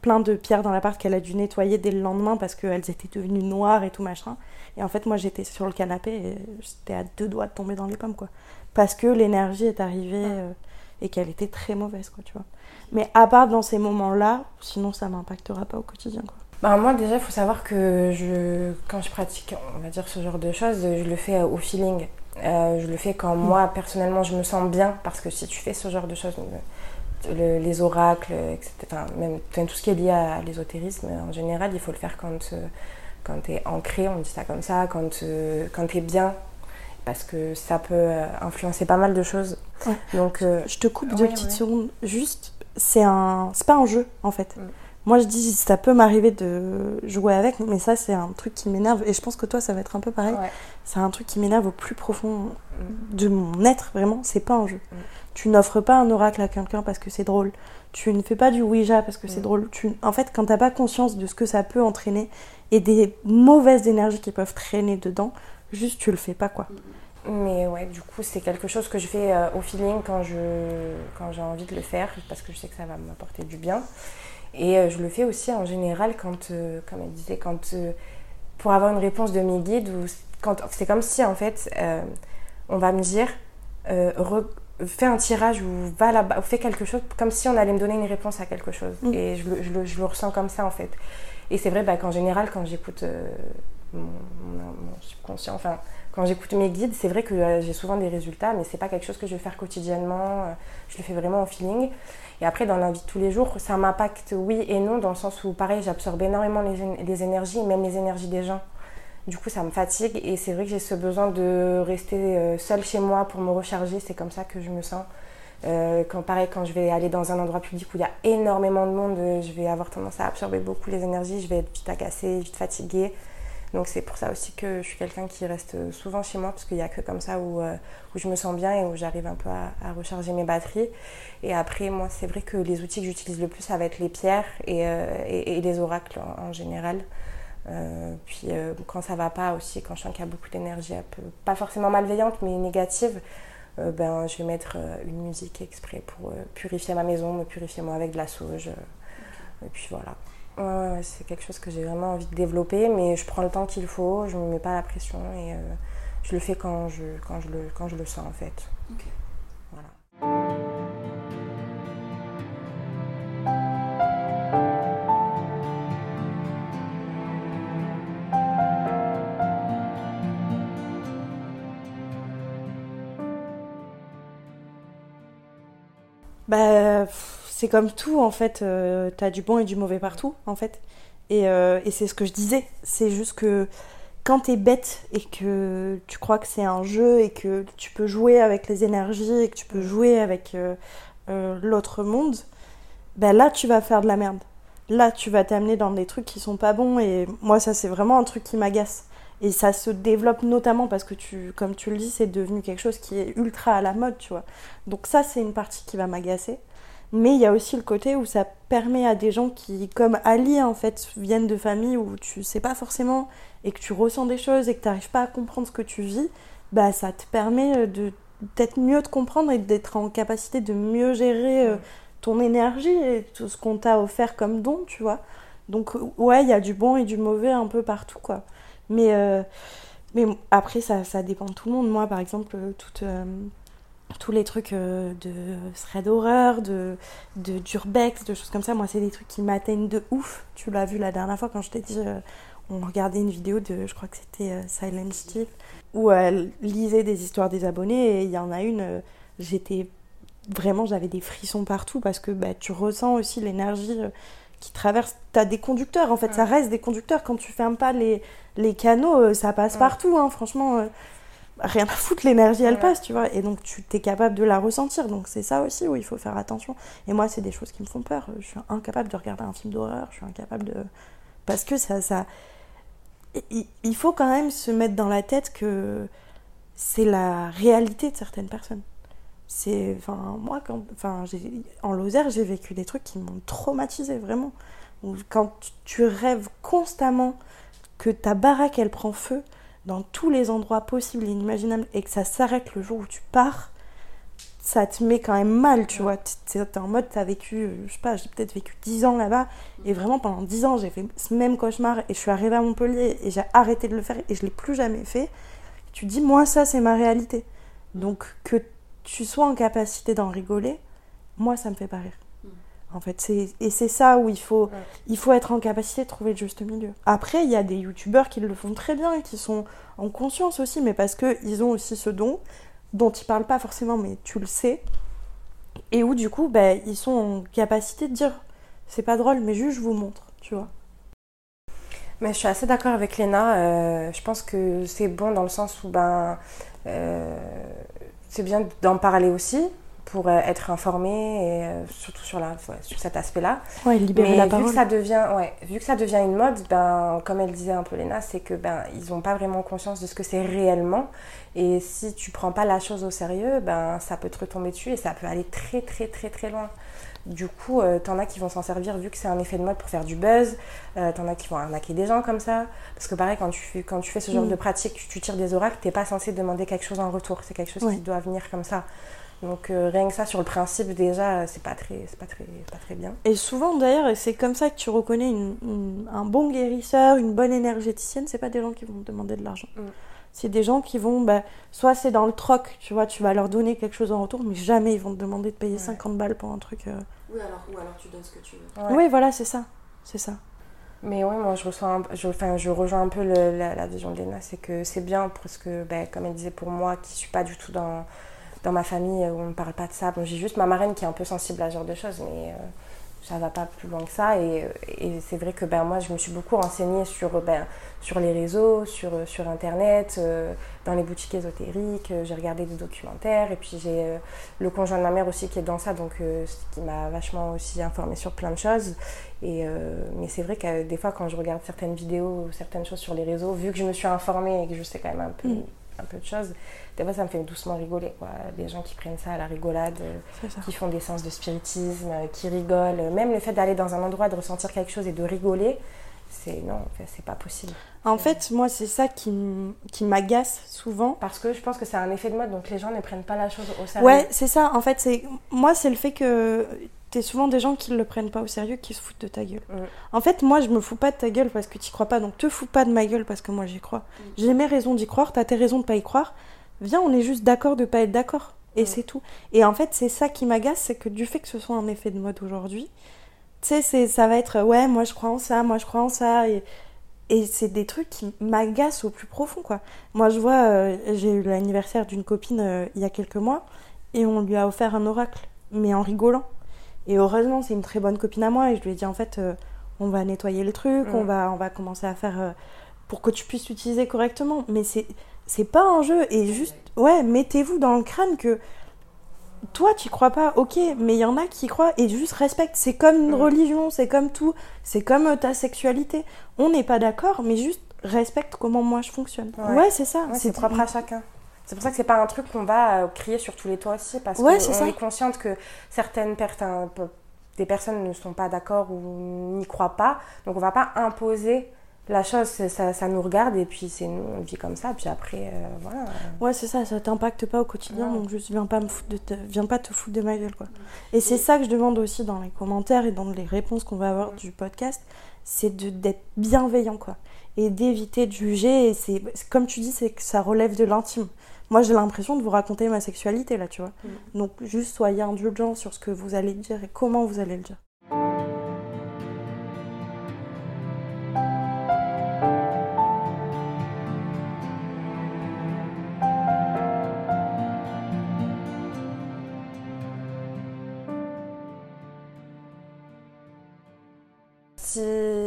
plein de pierres dans l'appart qu'elle a dû nettoyer dès le lendemain parce qu'elles étaient devenues noires et tout machin. Et en fait moi j'étais sur le canapé et j'étais à deux doigts de tomber dans les pommes quoi. Parce que l'énergie est arrivée euh, et qu'elle était très mauvaise quoi, tu vois. Mais à part dans ces moments-là, sinon ça m'impactera pas au quotidien quoi. Bah, moi déjà il faut savoir que je, quand je pratique on va dire ce genre de choses, je le fais au feeling. Euh, je le fais quand moi personnellement je me sens bien parce que si tu fais ce genre de choses les oracles, etc. Enfin, même tout ce qui est lié à l'ésotérisme, en général, il faut le faire quand, quand tu es ancré, on dit ça comme ça, quand, quand tu es bien parce que ça peut influencer pas mal de choses. Donc, je te coupe deux petites secondes. Juste, c'est un, c'est pas un jeu en fait. Mm. Moi, je dis, ça peut m'arriver de jouer avec, mais ça, c'est un truc qui m'énerve. Et je pense que toi, ça va être un peu pareil. C'est un truc qui m'énerve au plus profond de mon être, vraiment. C'est pas un jeu. Mm. Tu n'offres pas un oracle à quelqu'un parce que c'est drôle. Tu ne fais pas du Ouija parce que c'est mm. drôle. Tu... En fait, quand t'as pas conscience de ce que ça peut entraîner et des mauvaises énergies qui peuvent traîner dedans, juste tu le fais pas, quoi. Mais ouais, du coup, c'est quelque chose que je fais euh, au feeling quand je quand j'ai envie de le faire parce que je sais que ça va m'apporter du bien. Et euh, je le fais aussi en général quand, euh, comme elle disait, quand pour avoir une réponse de mes guides, ou quand c'est comme si en fait on va me dire fais un tirage ou va là-bas, ou fais quelque chose, comme si on allait me donner une réponse à quelque chose. Mm. Et je le, je, le, je le, ressens comme ça en fait. Et c'est vrai bah, qu'en général, quand j'écoute mon, mon, subconscient, enfin quand j'écoute mes guides, c'est vrai que j'ai souvent des résultats, mais c'est pas quelque chose que je vais faire quotidiennement. je le fais vraiment au feeling. Et après, dans la vie de tous les jours, ça m'impacte oui et non, dans le sens où, pareil, j'absorbe énormément les, énergies, même les énergies des gens. Du coup, ça me fatigue et c'est vrai que j'ai ce besoin de rester euh, seule chez moi pour me recharger. C'est comme ça que je me sens. Euh, quand pareil, quand je vais aller dans un endroit public où il y a énormément de monde, euh, je vais avoir tendance à absorber beaucoup les énergies. Je vais être vite agacée, vite fatiguée. Donc c'est pour ça aussi que je suis quelqu'un qui reste souvent chez moi, parce qu'il n'y a que comme ça où, euh, où, je me sens bien et où j'arrive un peu à, recharger mes batteries. Et après, moi, c'est vrai que les outils que j'utilise le plus, ça va être les pierres et, euh, et, les oracles en, général. Euh, puis quand ça va pas aussi, quand je sens qu'il y a beaucoup d'énergie, pas forcément malveillante, mais négative, ben, je vais mettre une musique exprès pour purifier ma maison, me purifier moi avec de la sauge. Et puis voilà. Ouais, c'est quelque chose que j'ai vraiment envie de développer, mais je prends le temps qu'il faut, je ne me mets pas la pression et euh, je le fais quand je, quand, je le, quand je le sens en fait. Voilà. Bah c'est comme tout en fait, euh, t'as du bon et du mauvais partout en fait. Et, euh, et c'est ce que je disais, c'est juste que quand t'es bête et que tu crois que c'est un jeu et que tu peux jouer avec les énergies et que tu peux jouer avec euh, l'autre monde, ben là tu vas faire de la merde. Là tu vas t'amener dans des trucs qui sont pas bons et moi ça c'est vraiment un truc qui m'agace. Et ça se développe notamment parce que, tu, comme tu le dis, c'est devenu quelque chose qui est ultra à la mode, tu vois. Donc ça, c'est une partie qui va m'agacer. Mais il y a aussi le côté où ça permet à des gens qui, comme Ali, en fait, viennent de familles où tu sais pas forcément et que tu ressens des choses et que tu n'arrives pas à comprendre ce que tu vis, bah ça te permet euh, de peut-être mieux te comprendre et d'être en capacité de mieux gérer euh, ton énergie et tout ce qu'on t'a offert comme don, tu vois. Donc ouais, il y a du bon et du mauvais un peu partout, quoi. Mais, euh, mais après, ça, ça dépend de tout le monde. Moi, par exemple, toute tous les trucs euh, de thread horreur, de, de d'urbex, de choses comme ça, moi c'est des trucs qui m'atteignent de ouf. Tu l'as vu la dernière fois quand je t'ai dit, euh, on regardait une vidéo de, je crois que c'était euh, Silent Steve, où elle lisait des histoires des abonnés et il y en a une, j'étais vraiment, j'avais des frissons partout parce que bah, tu ressens aussi l'énergie qui traverse. T'as des conducteurs en fait, ça reste des conducteurs. Quand tu fermes pas les, les canaux, ça passe partout, hein, franchement rien à foutre, l'énergie elle passe, tu vois. Et donc tu es capable de la ressentir. Donc c'est ça aussi où il faut faire attention. Et moi, c'est des choses qui me font peur. Je suis incapable de regarder un film d'horreur. Je suis incapable de. Parce que ça. ça... Il faut quand même se mettre dans la tête que c'est la réalité de certaines personnes. C'est. Enfin, moi, quand. Enfin, en Lozère, j'ai vécu des trucs qui m'ont traumatisé, vraiment. Quand tu rêves constamment que ta baraque elle prend feu, dans tous les endroits possibles et inimaginables et que ça s'arrête le jour où tu pars, ça te met quand même mal, tu vois. T'es en mode, t'as vécu, euh, je sais pas, j'ai peut-être vécu 10 ans là-bas, et vraiment pendant 10 ans, j'ai fait ce même cauchemar, et je suis arrivée à Montpellier, et j'ai arrêté de le faire, et je l'ai plus jamais fait. Tu dis, moi, ça, c'est ma réalité. Donc, que tu sois en capacité d'en rigoler, moi, ça me fait pas rire. En fait, et c'est ça où il faut, il faut être en capacité de trouver le juste milieu. Après, il y a des youtubeurs qui le font très bien et qui sont en conscience aussi, mais parce qu'ils ont aussi ce don dont ils parlent pas forcément, mais tu le sais. et où du coup, bah, ils sont en capacité de dire c'est pas drôle, mais juste je vous montre, tu vois. Mais je suis assez d'accord avec Léna. Euh, je pense que c'est bon dans le sens où ben, euh, c'est bien d'en parler aussi pour euh, être informé et surtout sur, la, sur cet aspect-là. Ouais, libérer la vu Que ça devient, ouais, vu que ça devient une mode, ben, comme elle disait un peu Léna, c'est que ben, ils n'ont pas vraiment conscience de ce que c'est réellement. Et si tu prends pas la chose au sérieux, ben, ça peut te retomber dessus et ça peut aller très très très très loin. Du coup, euh, t'en as qui vont s'en servir vu que c'est un effet de mode pour faire du buzz. Euh, t'en as qui vont arnaquer des gens comme ça. Parce que pareil, quand tu, quand tu fais ce genre mm. de pratique, tu, tires des oracles, t'es pas censé demander quelque chose en retour. C'est quelque chose qui doit venir comme ça. Donc euh, rien que ça, sur le principe, déjà, c'est pas très, pas très, pas très bien. Et souvent d'ailleurs, c'est comme ça que tu reconnais un bon guérisseur, une bonne énergéticienne, c'est pas des gens qui vont te demander de l'argent. Mm. C'est des gens qui vont, bah, soit c'est dans le troc, tu vois, tu vas leur donner quelque chose en retour, mais jamais ils vont te demander de payer 50 balles pour un truc. Euh. Oui, alors, ou alors tu donnes ce que tu veux. Oui, voilà, c'est ça. C'est ça. Mais oui, moi je reçois, je, enfin, je rejoins un peu la, vision de Léna, c'est que c'est bien parce que, bah, comme elle disait, pour moi qui suis pas du tout dans, dans ma famille où on ne parle pas de ça, bon, j'ai juste ma marraine qui est un peu sensible à ce genre de choses, mais euh, ça va pas plus loin que ça. Et, et c'est vrai que ben, moi, je me suis beaucoup renseignée sur, ben, sur les réseaux, sur, sur Internet, euh, dans les boutiques ésotériques. Euh, j'ai regardé des documentaires. Et puis j'ai euh, le conjoint de ma mère aussi qui est dans ça, donc qui m'a vachement aussi informée sur plein de choses. Et, mais c'est vrai que des fois, quand je regarde certaines vidéos ou certaines choses sur les réseaux, vu que je me suis informée et que je sais quand même un peu, mm. un peu de choses, des fois ça me fait doucement rigoler. Quoi. Des gens qui prennent ça à la rigolade, euh, qui font des séances de spiritisme, euh, qui rigolent. Même le fait d'aller dans un endroit, de ressentir quelque chose et de rigoler, c'est non, c'est pas possible. En fait, moi, c'est ça qui, qui m'agace souvent. Parce que je pense que c'est un effet de mode, donc les gens ne prennent pas la chose au sérieux. Ouais, c'est ça. En fait, c'est moi, c'est le fait que t'es souvent des gens qui ne le prennent pas au sérieux, qui se foutent de ta gueule. En fait, moi, je me fous pas de ta gueule parce que tu crois pas, donc te fous pas de ma gueule parce que moi, j'y crois. Mm. J'ai mes raisons d'y croire, t'as tes raisons de pas y croire viens, on est juste d'accord de pas être d'accord. Et c'est tout. Et en fait, c'est ça qui m'agace, c'est que du fait que ce soit un effet de mode aujourd'hui, tu sais, ça va être ouais, moi je crois en ça, moi je crois en ça. Et, et c'est des trucs qui m'agacent au plus profond, quoi. Moi, je vois, euh, j'ai eu l'anniversaire d'une copine euh, il y a quelques mois et on lui a offert un oracle, mais en rigolant. Et heureusement, c'est une très bonne copine à moi et je lui ai dit en fait, euh, on va nettoyer le truc, on, va, on va commencer à faire pour que tu puisses l'utiliser correctement. Mais c'est c'est pas un jeu. Et juste, ouais, mettez-vous dans le crâne que toi, tu crois pas, ok, mais il y en a qui croient et juste respecte. C'est comme une religion, c'est comme tout, c'est comme euh, ta sexualité. On n'est pas d'accord, mais juste respecte comment moi je fonctionne. Ouais, c'est ça. c'est propre à chacun. C'est pour ça que c'est pas un truc qu'on va euh, crier sur tous les toits aussi, parce qu'on est, est consciente que certaines personnes, des personnes ne sont pas d'accord ou n'y croient pas. Donc on va pas imposer la chose, ça, ça, nous regarde et puis c'est nous, on vit comme ça. Puis après, euh, voilà. Ouais, c'est ça, ça t'impacte pas au quotidien, donc juste viens pas, me foutre de te, viens pas te foutre de ma gueule. Quoi. Et c'est ça que je demande aussi dans les commentaires et dans les réponses qu'on va avoir du podcast, c'est d'être bienveillant, quoi. Et d'éviter de juger. Et c'est comme tu dis, c'est que ça relève de l'intime. Moi, j'ai l'impression de vous raconter ma sexualité, là, tu vois. Mm. Donc, juste soyez indulgents sur ce que vous allez dire et comment vous allez le dire.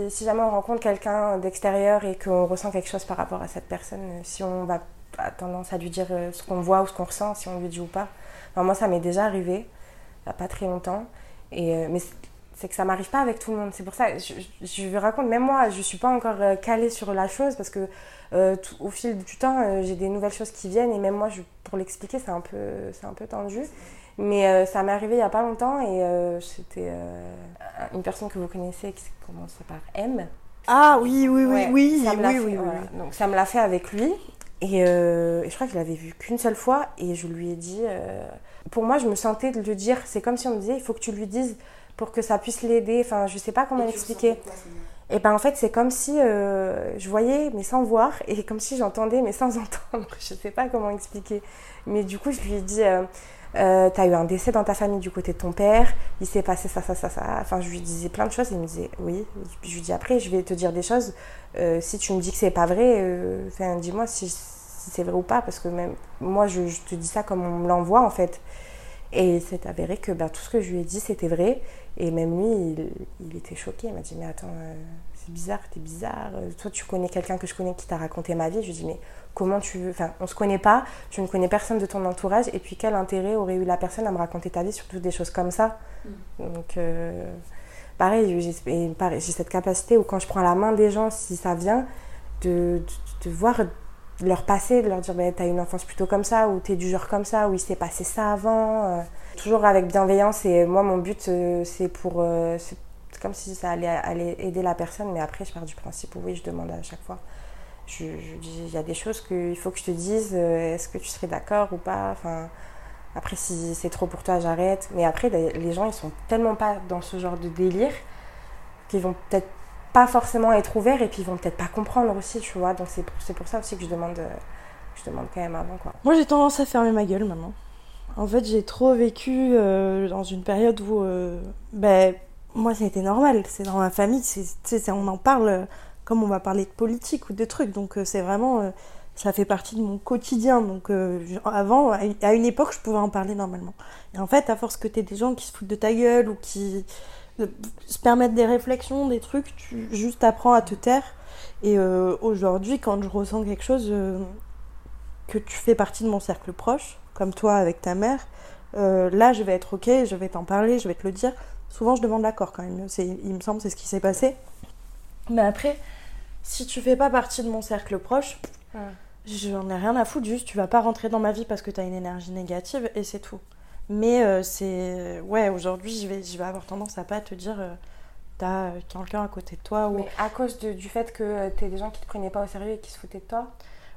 Si, jamais on rencontre quelqu'un d'extérieur et qu'on ressent quelque chose par rapport à cette personne, si on va a tendance à lui dire euh, ce qu'on voit ou ce qu'on ressent, si on lui dit ou pas. moi, ça m'est déjà arrivé, il a pas très longtemps. Et, euh, mais c'est que ça m'arrive pas avec tout le monde. C'est pour ça, je, je, raconte, même moi, je suis pas encore euh, calée sur la chose parce que au fil du temps, j'ai des nouvelles choses qui viennent et même moi, pour l'expliquer, c'est un, un peu tendu. Mais euh, ça m'est arrivé il n'y a pas longtemps et euh, c'était euh, une personne que vous connaissez qui commence par M. Ah oui, oui, oui, oui, ça me oui, oui, Donc ça me l'a fait avec lui. Et, je crois qu'il l'avait vu qu'une seule fois et je lui ai dit. pour moi, je me sentais de lui dire. C'est comme si on me disait il faut que tu lui dises pour que ça puisse l'aider. Enfin, je sais pas comment l'expliquer. Et ben en fait, c'est comme si je voyais mais sans voir et comme si j'entendais mais sans entendre. Je sais pas comment expliquer. Mais du coup, je lui ai dit euh, t'as eu un décès dans ta famille du côté de ton père, il s'est passé ça, ça, ça, ça. Enfin, je lui disais plein de choses, il me disait oui. Je lui dis après, je vais te dire des choses. Euh, si tu me dis que c'est pas vrai, euh, dis-moi si, c'est vrai ou pas, parce que même moi, je, te dis ça comme on me l'envoie en fait. Et c'est avéré que ben, tout ce que je lui ai dit, c'était vrai. Et même lui, il, était choqué. Il m'a dit, mais attends, euh, c'est bizarre, t'es bizarre. Toi, tu connais quelqu'un que je connais qui t'a raconté ma vie. Je lui dit, mais comment tu veux... Enfin, on se connaît pas, tu ne connais personne de ton entourage. Et puis, quel intérêt aurait eu la personne à me raconter ta vie, surtout des choses comme ça? Mm. Donc, euh, pareil, j'ai cette capacité où quand je prends la main des gens, si ça vient, de, de, de voir leur passé, de leur dire bah, t'as une enfance plutôt comme ça, ou t'es du genre comme ça, ou il s'est passé ça avant. Euh. toujours avec bienveillance. Et moi, mon but, euh, c'est pour. Euh, comme si ça allait, aider la personne, mais après, je pars du principe où oui, je demande à chaque fois. Je, dis il y a des choses qu'il faut que je te dise, est-ce que tu serais d'accord ou pas? Enfin, Après, si c'est trop pour toi, j'arrête. Mais après, les gens, ils sont tellement pas dans ce genre de délire qu'ils vont peut-être pas forcément être ouverts et puis ils vont peut-être pas comprendre aussi, tu vois. Donc c'est pour, pour ça aussi que je demande, euh, je demande quand même avant, quoi. Moi j'ai tendance à fermer ma gueule maintenant. En fait, j'ai trop vécu euh, dans une période où, euh, ben, moi ça a été normal. C'est dans ma famille, c'est, on en parle comme on va parler de politique ou de trucs. Donc c'est vraiment, ça fait partie de mon quotidien. Donc avant, à une époque, je pouvais en parler normalement. Et en fait, à force que tu des gens qui se foutent de ta gueule ou qui se permettre des réflexions, des trucs, tu juste apprends à te taire. Et euh, aujourd'hui, quand je ressens quelque chose, euh, que tu fais partie de mon cercle proche, comme toi avec ta mère, euh, là je vais être ok, je vais t'en parler, je vais te le dire. Souvent je demande l'accord quand même, il me semble c'est ce qui s'est passé. Mais après, si tu fais pas partie de mon cercle proche, j'en ai rien à foutre, juste tu vas pas rentrer dans ma vie parce que tu as une énergie négative et c'est tout. Mais euh, c'est. Ouais, aujourd'hui, je vais, je vais avoir tendance à pas te dire. Euh, t'as quelqu'un à côté de toi. Ou... Mais à cause du fait que euh, t'es des gens qui te prenaient pas au sérieux et qui se foutaient de toi?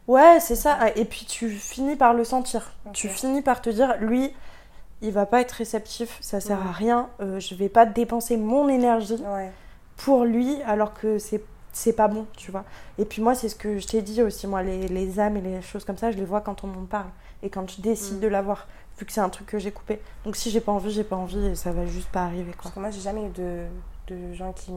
Ouais, c'est ça. Et puis tu finis par le sentir. Tu finis par te dire, lui, il va pas être réceptif, ça sert à rien. je vais pas dépenser mon énergie pour lui alors que c'est c'est pas bon, tu vois. Et puis moi, c'est ce que je t'ai dit aussi, moi, les, les, âmes et les choses comme ça, je les vois quand on m'en parle. Et quand je décide mm. de l'avoir vu que c'est un truc que j'ai coupé. Donc si j'ai pas envie, j'ai pas envie et ça va juste pas arriver. Quoi. Parce que moi, j'ai jamais eu de, de gens qui,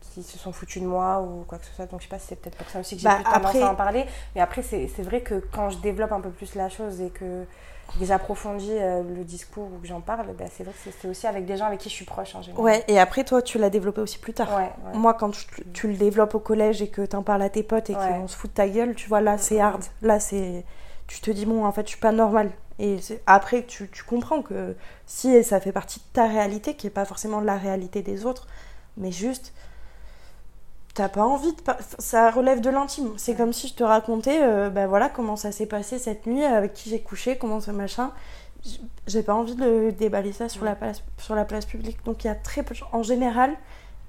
qui se sont foutus de moi ou quoi que ce soit. Donc je sais pas si c'est peut-être pour ça aussi que j'ai bah, plus tendance à en parler. Mais après, c'est vrai que quand je développe un peu plus la chose et que, j'approfondis euh, le discours ou que j'en parle, bah, c'est vrai que c'est aussi avec des gens avec qui je suis proche en général. Ouais, et après, toi, tu l'as développé aussi plus tard. Moi, quand tu, le développes au collège et que tu en parles à tes potes et qu'on se fout de ta gueule, tu vois, là, c'est hard. Là, c'est. Tu te dis, bon, en fait, je suis pas normale. Et après, tu, tu, comprends que si ça fait partie de ta réalité, qui n'est pas forcément la réalité des autres, mais juste, t'as pas envie de. Ça relève de l'intime. C'est comme si je te racontais, ben voilà, comment ça s'est passé cette nuit, avec qui j'ai couché, comment ça machin. J'ai pas envie de déballer ça sur la place, sur la place publique. Donc il y a très peu. En général,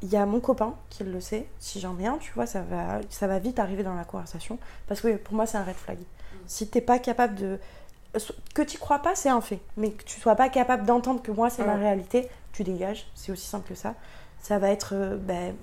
il y a mon copain qui le sait. Si j'en ai un, tu vois, ça va, ça va vite arriver dans la conversation. Parce que pour moi, c'est un red flag. Mm. Si t'es pas capable de que tu crois pas, c'est un fait. Mais que tu sois pas capable d'entendre que moi, c'est ma réalité, tu dégages. C'est aussi simple que ça. Ça va être euh, ben,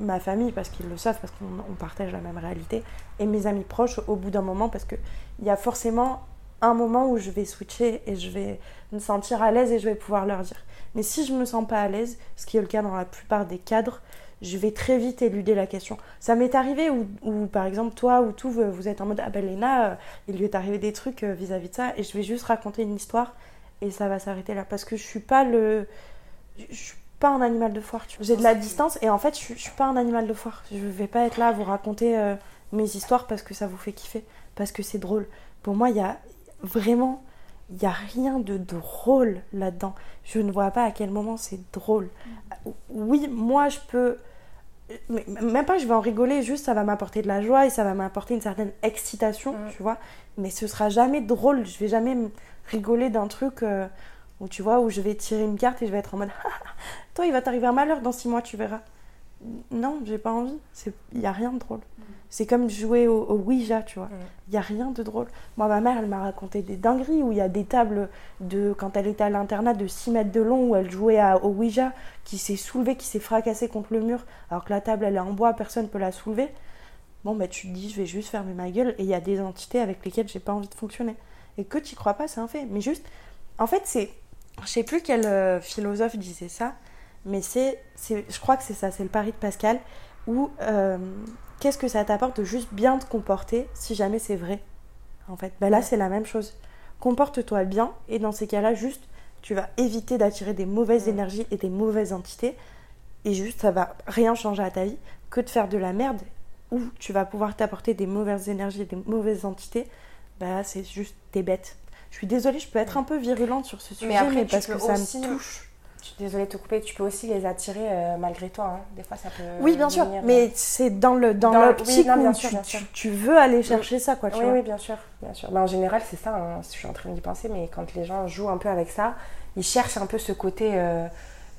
ma famille, parce qu'ils le savent, parce qu'on partage la même réalité, et mes amis proches au bout d'un moment, parce qu'il y a forcément un moment où je vais switcher et je vais me sentir à l'aise et je vais pouvoir leur dire. Mais si je me sens pas à l'aise, ce qui est le cas dans la plupart des cadres, je vais très vite éluder la question. Ça m'est arrivé où, par exemple, toi ou tout, vous êtes en mode Ah ben euh, il lui est arrivé des trucs euh, vis-à-vis de ça, et je vais juste raconter une histoire et ça va s'arrêter là. Parce que je suis pas le. Pas un animal de foire. J'ai de la distance et en fait, je, je, suis pas un animal de foire. Je vais pas être là à vous raconter euh, mes histoires parce que ça vous fait kiffer, parce que c'est drôle. Pour moi, il y a vraiment. Il n'y a rien de drôle là-dedans. Je ne vois pas à quel moment c'est drôle. Mm. Oui, moi, je peux même pas je vais en rigoler, juste ça va m'apporter de la joie et ça va m'apporter une certaine excitation, mm. tu vois. Mais ce sera jamais drôle, je vais jamais rigoler d'un truc euh, où tu vois, où je vais tirer une carte et je vais être en mode Toi, il va t'arriver un malheur dans six mois, tu verras. Non, j'ai pas envie, il n'y a rien de drôle. Mm. C'est comme jouer au, Ouija, tu vois. Il n'y a rien de drôle. Moi, ma mère, elle m'a raconté des dingueries où il y a des tables de, quand elle était à l'internat, de 6 mètres de long où elle jouait à, au Ouija, qui s'est soulevée, qui s'est fracassée contre le mur, alors que la table, elle est en bois, personne ne peut la soulever. Bon, bah, tu te dis, je vais juste fermer ma gueule et il y a des entités avec lesquelles j'ai pas envie de fonctionner. Et que tu crois pas, c'est un fait. Mais juste, en fait, c'est. Je sais plus quel euh, philosophe disait ça, mais c'est. Je crois que c'est ça, c'est le pari de Pascal, où. Euh, qu'est-ce que ça t'apporte de juste bien te comporter si jamais c'est vrai En fait, ben là, c'est la même chose. comporte-toi bien et dans ces cas-là, juste, tu vas éviter d'attirer des mauvaises énergies et des mauvaises entités et juste, ça va rien changer à ta vie que de faire de la merde où tu vas pouvoir t'apporter des mauvaises énergies et des mauvaises entités. Bah, c'est juste, t'es bête. Je suis désolée, je peux être un peu virulente sur ce sujet, mais, après, parce que ça aussi- me touche. Je suis désolée de te couper, tu peux aussi les attirer euh, malgré toi. hein. Des fois, ça peut. Oui, bien sûr, mais c'est dans le dans, Dans- l'optique oui, où sûr, tu, bien tu- sûr. tu veux aller chercher ça, quoi, tu Oui, vois. oui, bien sûr, bien sûr. En général, c'est ça. hein. Je suis en train d'y penser, mais quand les gens jouent un peu avec ça, ils cherchent un peu ce côté euh,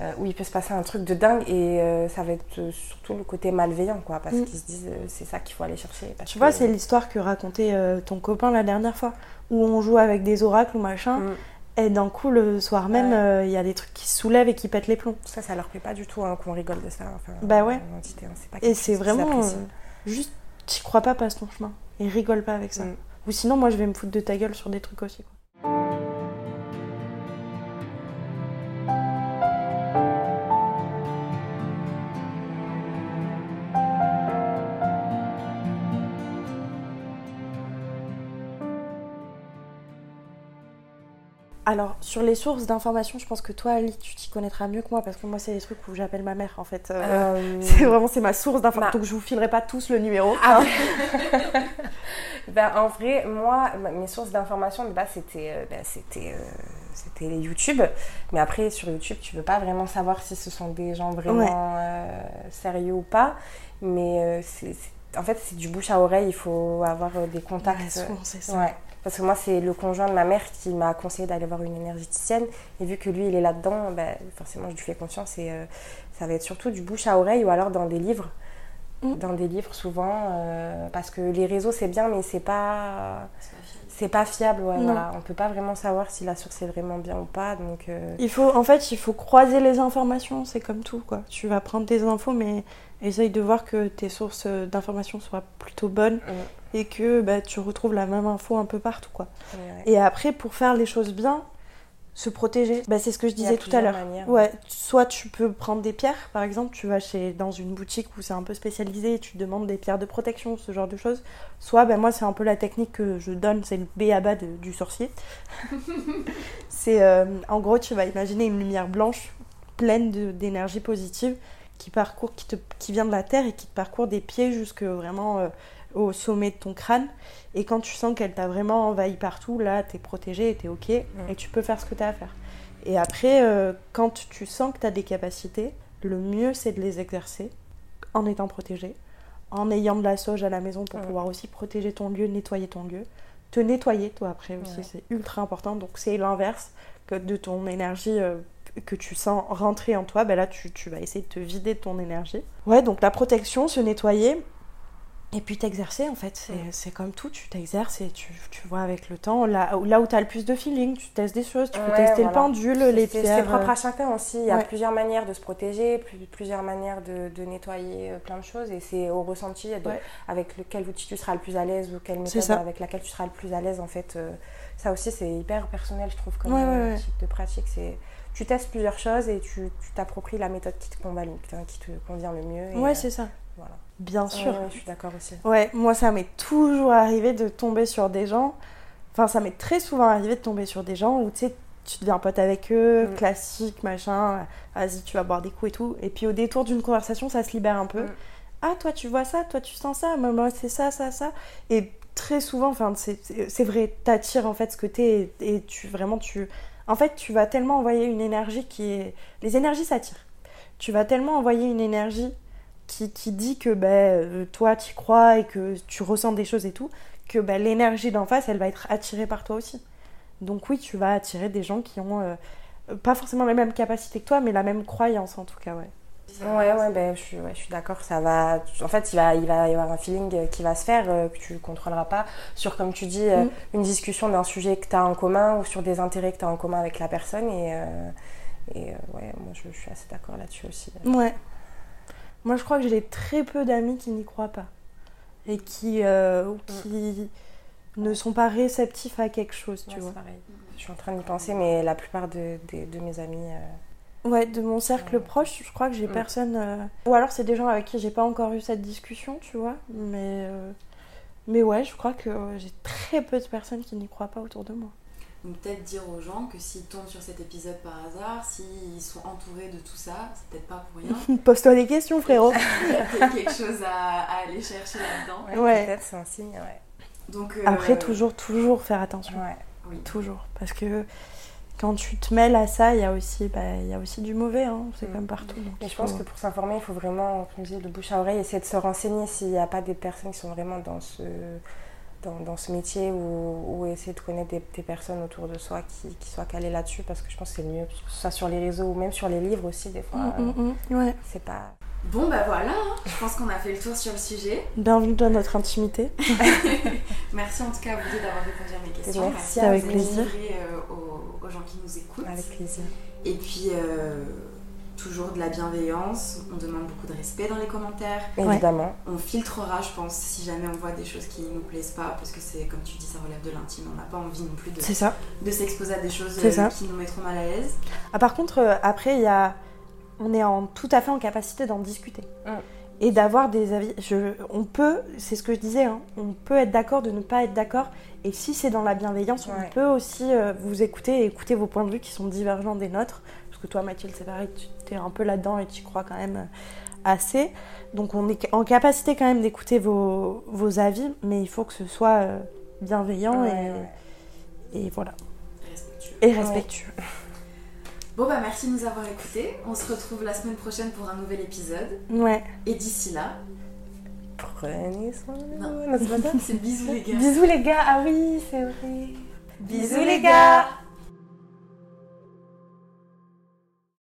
euh, où il peut se passer un truc de dingue et euh, ça va être euh, surtout le côté malveillant, quoi, parce Mm. qu'ils se disent euh, c'est ça qu'il faut aller chercher. Tu que- vois, c'est l'histoire que racontait euh, ton copain la dernière fois, où on joue avec des oracles ou machin, Mm. et d'un coup, le soir même, Ouais. euh, il y a des trucs qui se soulèvent et qui pètent les plombs. Ça, ça leur plaît pas du tout hein, qu'on rigole de ça. Enfin, Bah ouais. entité, hein, pas Et c'est vraiment. euh, juste, t'y crois pas, passe ton chemin. Et rigole pas avec ça. Mm. Ou sinon, moi, je vais me foutre de ta gueule sur des trucs aussi. Quoi. Alors, sur les sources d'informations, je pense que toi, Ali, tu t'y connaîtras mieux que moi, parce que moi, c'est des trucs où j'appelle ma mère, en fait. Euh, Euh, C'est vraiment c'est ma source d'information. Bah. Donc je vous filerai pas tous le numéro. Ah, ben, en vrai, moi, mes sources d'informations de base, c'était ben, c'était c'était les YouTube. Mais après, sur YouTube, tu peux pas vraiment savoir si ce sont des gens vraiment Ouais. euh, sérieux ou pas. Mais euh, c'est en fait, c'est du bouche à oreille. Il faut avoir euh, des contacts. Ouais, c'est ça. Ouais. Parce que moi, c'est le conjoint de ma mère qui m'a conseillé d'aller voir une énergéticienne. Et vu que lui, il est là-dedans, ben, forcément, je lui fais confiance. Et euh, ça va être surtout du bouche à oreille ou alors dans des livres. Mm. Dans des livres, souvent. euh, parce que les réseaux, c'est bien, mais c'est pas. C'est pas fiable, ouais, voilà. On peut pas vraiment savoir si la source est vraiment bien ou pas. Donc, euh, Il faut, en fait, il faut croiser les informations. C'est comme tout, quoi. Tu vas prendre des infos, mais essaye de voir que tes sources d'informations soient plutôt bonnes Mm. Et que bah, tu retrouves la même info un peu partout, quoi. ouais. Et après, pour faire les choses bien, se protéger. Bah, c'est ce que je disais tout à l'heure. Ouais, soit tu peux prendre des pierres, par exemple, tu vas chez dans une boutique où c'est un peu spécialisé et tu demandes des pierres de protection, ce genre de choses. Soit, ben moi, c'est un peu la technique que je donne, c'est le B à bas de- du sorcier. c'est euh, en gros, tu vas imaginer une lumière blanche pleine d'énergie positive qui parcourt, qui, te, qui vient de la terre et qui te parcourt des pieds jusque vraiment euh, au sommet de ton crâne. Et quand tu sens qu'elle t'a vraiment envahi partout, là, t'es protégé et t'es ok et tu peux faire ce que t'as à faire. Et après, euh, quand tu sens que tu as des capacités, le mieux c'est de les exercer en étant protégé, en ayant de la sauge à la maison pour pouvoir aussi protéger ton lieu, nettoyer ton lieu. Te nettoyer toi après aussi, Ouais. c'est ultra important. Donc c'est l'inverse que de ton énergie euh, que tu sens rentrer en toi, ben là tu, tu vas essayer de te vider de ton énergie. Ouais, donc la protection, se nettoyer. Et puis t'exercer en fait, c'est Ouais. c'est comme tout, tu t'exerces et tu, tu vois avec le temps, là, là où tu as le plus de feeling, tu testes des choses, tu peux Ouais, tester le voilà. pendule, C'est- les pierres. C'est propre à chacun aussi. Il y a ouais. plusieurs manières de se protéger, plus- plusieurs manières de, de nettoyer euh, plein de choses. Et c'est au ressenti de- Ouais. avec lequel outil tu seras le plus à l'aise ou quelle méthode avec laquelle tu seras le plus à l'aise. En fait, euh, ça aussi, c'est hyper personnel, je trouve, comme euh, type de pratique. C'est tu testes plusieurs choses et tu t'appropries la méthode qui te, convient, enfin, qui te convient le mieux. et, Ouais, euh, c'est ça. voilà. Bien sûr. je suis d'accord aussi. Ouais, moi ça m'est toujours arrivé de tomber sur des gens. Enfin, ça m'est très souvent arrivé de tomber sur des gens où tu sais, tu deviens pote avec eux, Mm. classique, machin, vas-y, tu vas boire des coups et tout. Et puis au détour d'une conversation, ça se libère un peu. Mm. Ah, toi tu vois ça, toi tu sens ça, moi c'est ça, ça, ça. Et très souvent, enfin, c'est vrai, t'attires en fait ce que t'es et, et tu vraiment, tu. En fait, tu vas tellement envoyer une énergie qui est. Les énergies s'attirent. Tu vas tellement envoyer une énergie qui, qui dit que ben, toi tu crois et que tu ressens des choses et tout, que ben, l'énergie d'en face elle va être attirée par toi aussi. Donc oui, tu vas attirer des gens qui ont euh, pas forcément les mêmes capacités que toi, mais la même croyance en tout cas, ouais. Ouais, ouais, ben, je suis, ouais, je suis d'accord. Ça va. En fait, il va, il va y avoir un feeling qui va se faire euh, que tu ne contrôleras pas sur, comme tu dis, euh, Mm. une discussion d'un sujet que tu as en commun ou sur des intérêts que tu as en commun avec la personne. Et, et ouais, moi, je, je suis assez d'accord là-dessus aussi. Ouais. Moi je crois que j'ai très peu d'amis qui n'y croient pas et qui, euh, ou qui ne sont pas réceptifs à quelque chose, tu Ouais, vois. pareil. Je suis en train d'y penser, mais la plupart de, de, de mes amis. euh, Ouais, de mon cercle Ouais. proche, je crois que j'ai Mm. personne. euh, Ou alors c'est des gens avec qui j'ai pas encore eu cette discussion, tu vois. Mais, mais ouais, je crois que j'ai très peu de personnes qui n'y croient pas autour de moi. Donc peut-être dire aux gens que s'ils tombent sur cet épisode par hasard, s'ils sont entourés de tout ça, c'est peut-être pas pour rien. Pose-toi des questions, frérot. Il y a peut-être quelque chose à, à aller chercher là-dedans. Ouais. Peut-être c'est un signe, ouais. Donc, euh, Après, toujours, toujours faire attention. Ouais. Oui. Toujours. Parce que quand tu te mêles à ça, il y a aussi, bah, il y a aussi du mauvais. Hein. C'est Mm. comme partout. donc Et je pense faut- que pour s'informer, il faut vraiment, comme je dis, de bouche à oreille, essayer de se renseigner s'il n'y a pas des personnes qui sont vraiment dans ce, dans, dans ce métier ou, ou essayer de connaître des, des personnes autour de soi qui, qui soient calées là-dessus parce que je pense que c'est le mieux, que ce soit sur les réseaux ou même sur les livres aussi, des fois. Mm, mm, mm. Ouais. C'est pas. Bon, bah voilà, hein. je pense qu'on a fait le tour sur le sujet. Bienvenue dans notre intimité. Merci en tout cas à vous deux d'avoir répondu à mes questions. Merci avec de vous plaisir. livrer, euh, aux, aux gens qui nous écoutent. Avec plaisir. Et puis, euh, toujours de la bienveillance. On demande beaucoup de respect dans les commentaires. Ouais. Évidemment. On filtrera, je pense, si jamais on voit des choses qui nous plaisent pas, parce que c'est, comme tu dis, ça relève de l'intime. On n'a pas envie non plus de, C'est ça. de s'exposer à des choses C'est euh, ça. qui nous mettront mal à l'aise. Ah, par contre, euh, après, il y a... on est en, tout à fait en capacité d'en discuter. Mm. Et d'avoir des avis. Je, on peut, c'est ce que je disais, hein, on peut être d'accord de ne pas être d'accord. Et si c'est dans la bienveillance, Ouais. on peut aussi euh, vous écouter et écouter vos points de vue qui sont divergents des nôtres. Parce que toi, Mathilde, c'est pareil, tu es un peu là-dedans et tu y crois quand même euh, assez. Donc on est en capacité quand même d'écouter vos, vos avis, mais il faut que ce soit euh, bienveillant Ouais, et, ouais. et voilà. Respectueux. Et respectueux. Bon, bah merci de nous avoir écoutés. On se retrouve la semaine prochaine pour un nouvel épisode. Ouais. Et d'ici là, Prenez soin de Non. vous. Non, c'est pas ça c'est bisous les gars. Bisous les gars. Ah oui, c'est vrai. Bisous les gars